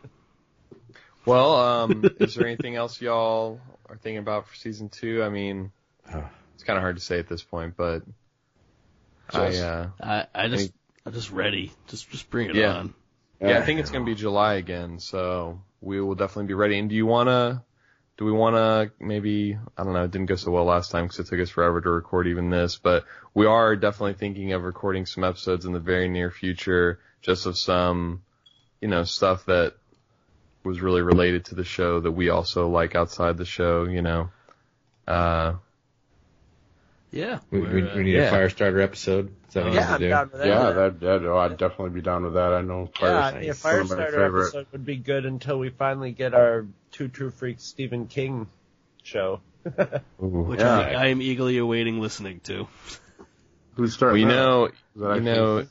Well, um, is there anything else y'all are thinking about for season two? I mean, (sighs) it's kind of hard to say at this point, but I, Just- uh, I I just I'm just ready. Just just bring it Yeah. on. Yeah, I think it's gonna be July again, so we will definitely be ready. And do you wanna do we want to maybe I don't know? It didn't go so well last time because it took us forever to record even this, but we are definitely thinking of recording some episodes in the very near future, just of some, you know, stuff that was really related to the show that we also like outside the show. You know, uh, Yeah. We, we, we're, uh, we need yeah. a fire starter episode. Is that what Yeah, need I'm do? down with that. Yeah, that, that oh, I'd definitely be down with that. I know Yeah, Fire, yeah, nice. Firestarter One of episode would be good until we finally get our Two True Freaks Stephen King show. (laughs) ooh. which Yeah. I, I am eagerly awaiting listening to. Who's starting? you that? know, that you actually- know,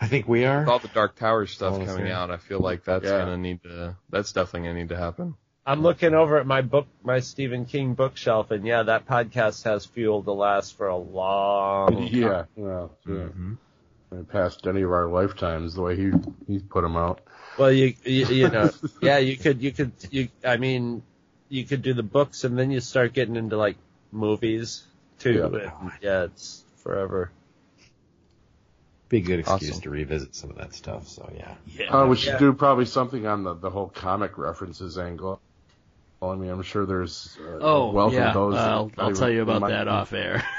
I think we are. with all the Dark Tower stuff Honestly. coming out, I feel like that's Yeah. gonna need to. That's definitely gonna need to happen. I'm looking over at my book, my Stephen King bookshelf, and yeah, that podcast has fuel to last for a long (laughs) time. yeah, well, yeah. Mhm. past any of our lifetimes, the way he he put them out. Well, you, you you know, (laughs) yeah, you could you could you I mean, you could do the books and then you start getting into like movies too. Yeah. And, yeah, it's forever. Be a good excuse Awesome. to revisit some of that stuff. So yeah. Yeah. Uh, we should Yeah. do probably something on the the whole comic references angle. Well, I mean, I'm sure there's uh, Oh, a wealth yeah. of those. I'll, I'll tell you about that be- off air. (laughs)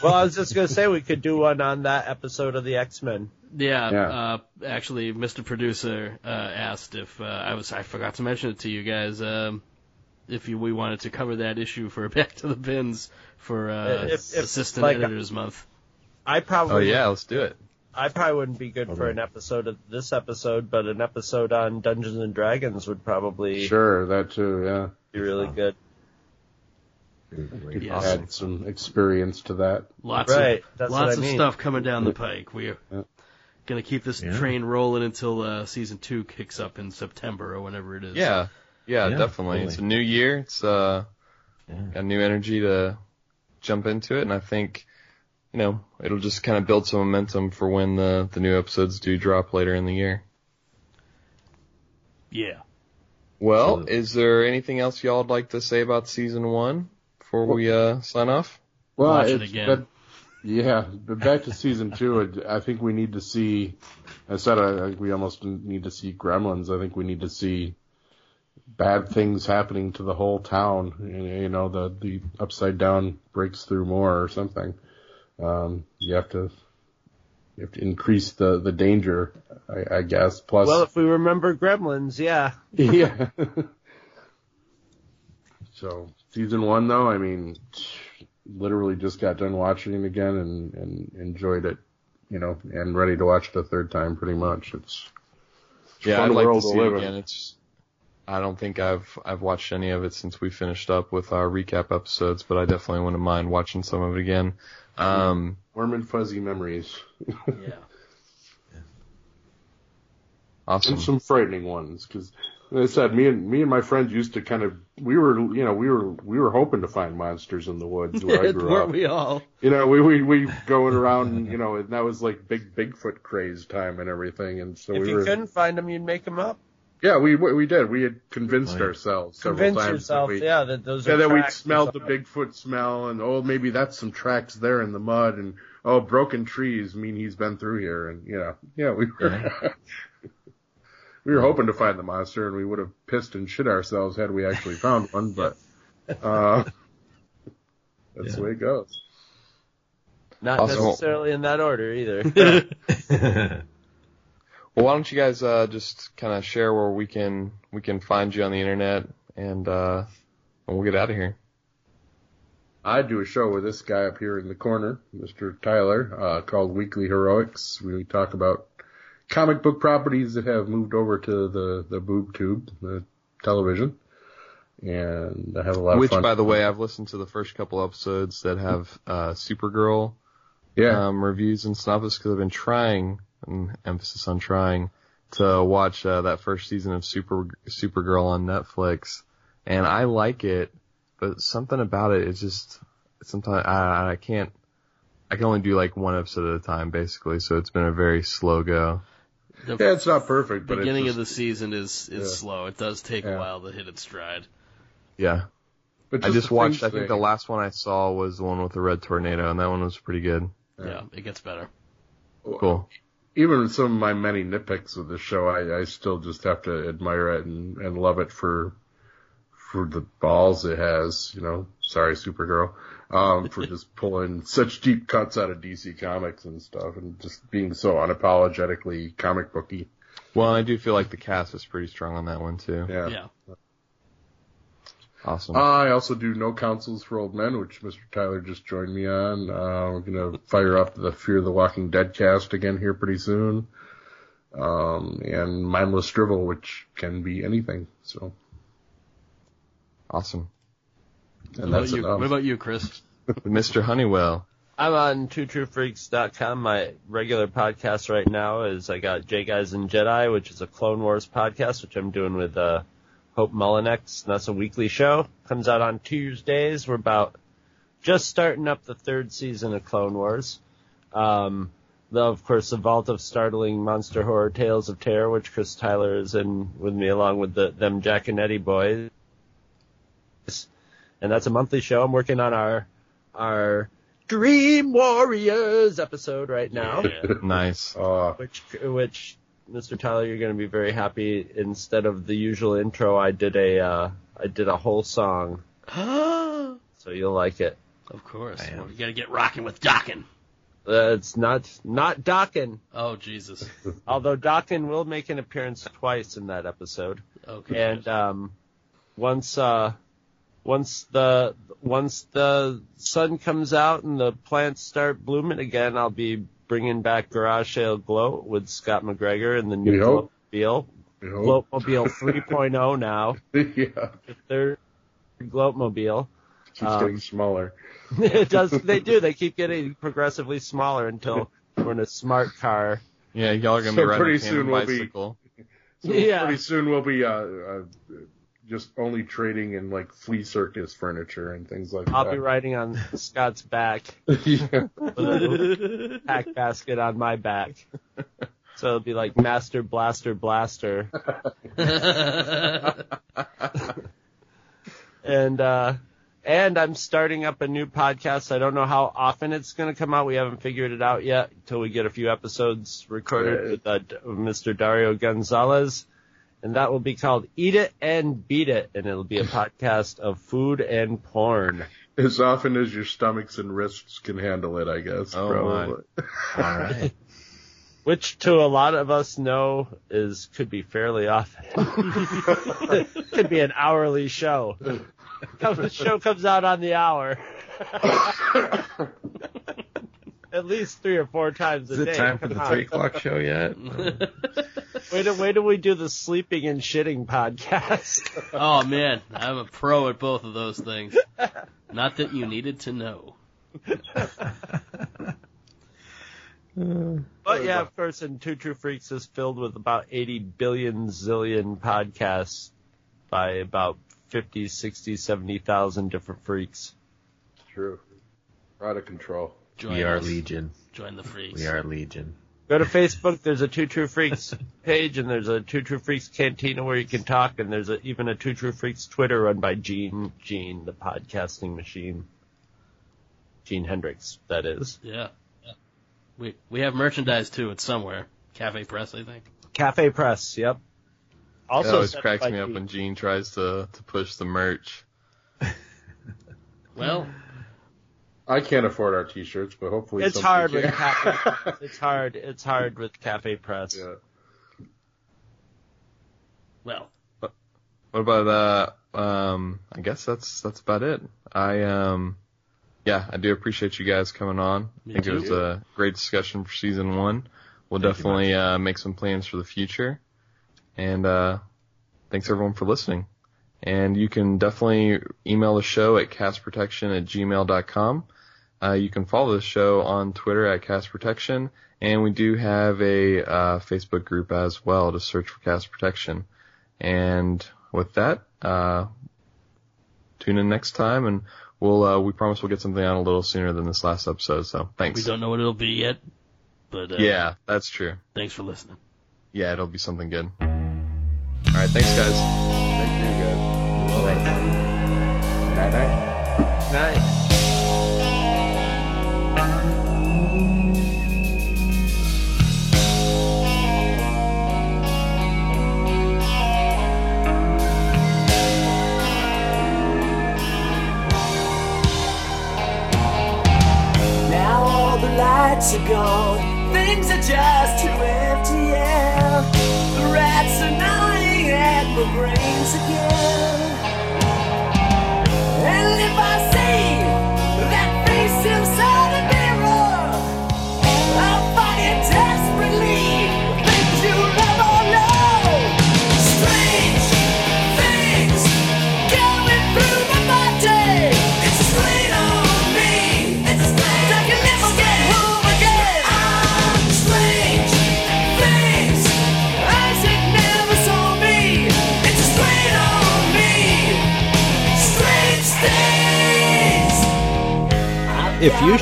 Well, I was just gonna say we could do one on that episode of the X Men. Yeah, Yeah. Uh, actually, Mr. Producer uh, asked if uh, I was I forgot to mention it to you guys. Um, if you, we wanted to cover that issue for (laughs) Back to the Bins for uh, If- if, Assistant like, Editors Month. I probably Oh yeah, let's do it. I probably wouldn't be good for an episode of this episode, but an episode on Dungeons and Dragons would probably Sure, that too. Yeah, be really good. could Yes. add some experience to that. Lots Right, of that's lots what I of mean. stuff coming down the pike. We're Yeah. gonna keep this Yeah. train rolling until uh, season two kicks up in September or whenever it is. Yeah, yeah, Yeah, definitely. totally. It's a new year. It's uh, Yeah. got new energy to jump into it, and I think, you know, it'll just kind of build some momentum for when the the new episodes do drop later in the year. yeah. Well, So- is there anything else y'all would like to say about season one before we uh sign off? Well, Watch it again. but- yeah, but back to season two. I think we need to see. I said I think we almost need to see Gremlins. I think we need to see bad things happening to the whole town. You know, the the upside down breaks through more or something. Um, you have to you have to increase the the danger, I, I guess. Plus, Well, if we remember Gremlins, yeah. (laughs) (laughs) yeah. so season one, though, I mean, literally just got done watching it again and and enjoyed it, you know, and ready to watch it a third time. Pretty much, it's Yeah, fun I'd like to see it again. It's I don't think I've I've watched any of it since we finished up with our recap episodes, but I definitely wouldn't mind watching some of it again. Um, warm and fuzzy memories Yeah. awesome. and some frightening ones because. Like I said, me and me and my friends used to kind of we were you know we were we were hoping to find monsters in the woods where I (laughs) grew Weren't up. we all? You know, we we we going around, and, you know, and that was like big Bigfoot craze time and everything, and so if we you were. couldn't find them, you'd make them up. Yeah, we we we did. We had convinced Right. ourselves several Convince times yourself, that we, yeah, that those yeah, are that we tracks smelled the. Bigfoot smell, and oh, maybe that's some tracks there in the mud, and oh, broken trees mean he's been through here, and you know, yeah, we were. (laughs) we were hoping to find the monster, and we would have pissed and shit ourselves had we actually found one, (laughs) but uh, (laughs) that's Yeah. the way it goes. Not Also- necessarily in that order either. Well, why don't you guys uh, just kind of share where we can we can find you on the internet, and uh, and we'll get out of here. I do a show with this guy up here in the corner, Mr. Tyler, uh, called Weekly Heroics. We talk about comic book properties that have moved over to the, the boob tube, the television. And I have a lot Which, of fun. by the way, I've listened to the first couple episodes that have uh, Supergirl yeah, um, reviews and synopsis because I've been trying, and emphasis on trying, to watch uh, that first season of Super Supergirl on Netflix, and I like it, but something about it is just sometimes I I can't. I can only do like one episode at a time, basically. So it's been a very slow go. The yeah, it's not perfect, but beginning it's of the season is is Yeah. slow. It does take a while to hit its stride. Yeah, but I just the watched. I think the last one I saw was the one with the red tornado, and that one was pretty good. Yeah. Yeah, it gets better. Cool. Even with some of my many nitpicks of the show, I, I still just have to admire it and, and love it for for the balls it has, you know, sorry Supergirl, um, for (laughs) just pulling such deep cuts out of DC Comics and stuff and just being so unapologetically comic booky. Well, I do feel like the cast is pretty strong on that one too. Yeah. Yeah. Awesome. I also do No Counsels for Old Men, which Mr. Tyler just joined me on. Uh, we're gonna fire up the Fear the Walking Dead cast again here pretty soon. Um, and Mindless Drivel, which can be anything. So, awesome. What and about, that's you, enough. what about you, Chris? (laughs) Mr. Honeywell. I'm on twotruefreaks.com. My regular podcast right now is I got J Guys and Jedi, which is a Clone Wars podcast, which I'm doing with uh, Hope Mullinex. And that's a weekly show. Comes out on Tuesdays. We're about just starting up the third season of Clone Wars. Um, though, of course, the Vault of Startling Monster Horror Tales of Terror, which Chris Tyler is in with me along with the them Jack and Eddie boys. And that's a monthly show. I'm working on our our Dream Warriors episode right now, (laughs) Nice. Uh, which which Mr. Tyler, you're going to be very happy. Instead of the usual intro, I did a uh, I did a whole song, (gasps) so you'll like it. Of course. I am. Well, you gotta get rocking with Dokken. Uh, it's not not Dokken, Oh, Jesus. (laughs) although Dokken will make an appearance twice in that episode. Okay. And um, once uh, once the once the sun comes out and the plants start blooming again, I'll be bringing back Garage Sale Gloat with Scott McGregor and the new We hope. Gloatmobile. you know, Gloatmobile (laughs) 3.0 now. yeah, The third Gloatmobile. keeps Um, getting smaller. (laughs) it does. They do. They keep getting progressively smaller until we're in a smart car. Yeah, y'all are gonna So be riding pretty a soon we'll be- bicycle. So (laughs) Yeah. pretty soon we'll be uh, uh, just only trading in like flea circus furniture and things like that. I'll be riding on (laughs) Scott's back (laughs) yeah. with a pack basket on my back. So it'll be like Master Blaster Blaster. (laughs) And uh and I'm starting up a new podcast. I don't know how often it's going to come out. We haven't figured it out yet until we get a few episodes recorded Right. with uh, Mr. Dario Gonzalez. And that will be called Eat It and Beat It. And it'll be a (laughs) podcast of food and porn. As often as your stomachs and wrists can handle it, I guess. Oh, probably. All right. (laughs) Which to a lot of us know is, could be fairly often. (laughs) could be an hourly show. The show comes out on the hour. At least three or four times a Is it day. time for the on. three o'clock show yet? (laughs) Wait, till- wait till we do the sleeping and shitting podcast. (laughs) oh man, I'm a pro at both of those things. Not that you needed to know. (laughs) but yeah, of course, and Two True Freaks is filled with about 80 billion zillion podcasts by about 50, 60, 70,000 different freaks. True. Out of control. Join we are us. Legion. Join the freaks. We are Legion. Go to Facebook. There's a Two True Freaks page, and there's a Two True Freaks Cantina where you can talk, and there's a, even a Two True Freaks Twitter run by Gene, Gene, the podcasting machine. Gene Hendricks, that is. Yeah. We we have merchandise too. It's somewhere. Cafe Press, I think. Cafe Press, yep. It Also, always cracks by me up when Gene tries to to push the merch. Well, I can't afford our t-shirts, but hopefully It's somebody hard with. Cafe. (laughs) It's hard. It's hard with Cafe Press. yeah. well, What about that? Um, I guess that's that's about it. I um, yeah, I do appreciate you guys coming on. Me I think too. it was a great discussion for season one. We'll Thank definitely uh, make some plans for the future. And uh, thanks everyone for listening. And you can definitely email the show at castprotection at gmail.com. Uh, you can follow the show on Twitter at castprotection. And we do have a uh, Facebook group as well to search for Cast Protection. And with that, uh, tune in next time, and we'll uh, we promise we'll get something out a little sooner than this last episode. So thanks. we don't know what it'll be yet, but uh, Yeah, that's true. Thanks for listening. Yeah, it'll be something good. All right, thanks guys. Thank you, guys. All right. Night, night. Night. lights are gone, things are just too empty, yeah. The rats are not my brains again. And if I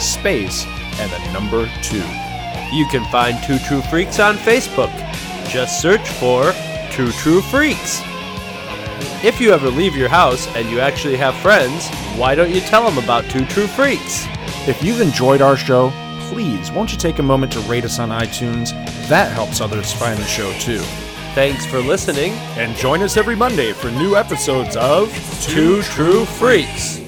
space, and the number two. You can find Two True Freaks on Facebook. Just search for Two True Freaks. If you ever leave your house and you actually have friends, why don't you tell them about Two True Freaks? If you've enjoyed our show, please won't you take a moment to rate us on iTunes? That helps others find the show too. Thanks for listening. And join us every Monday for new episodes of Two True Freaks.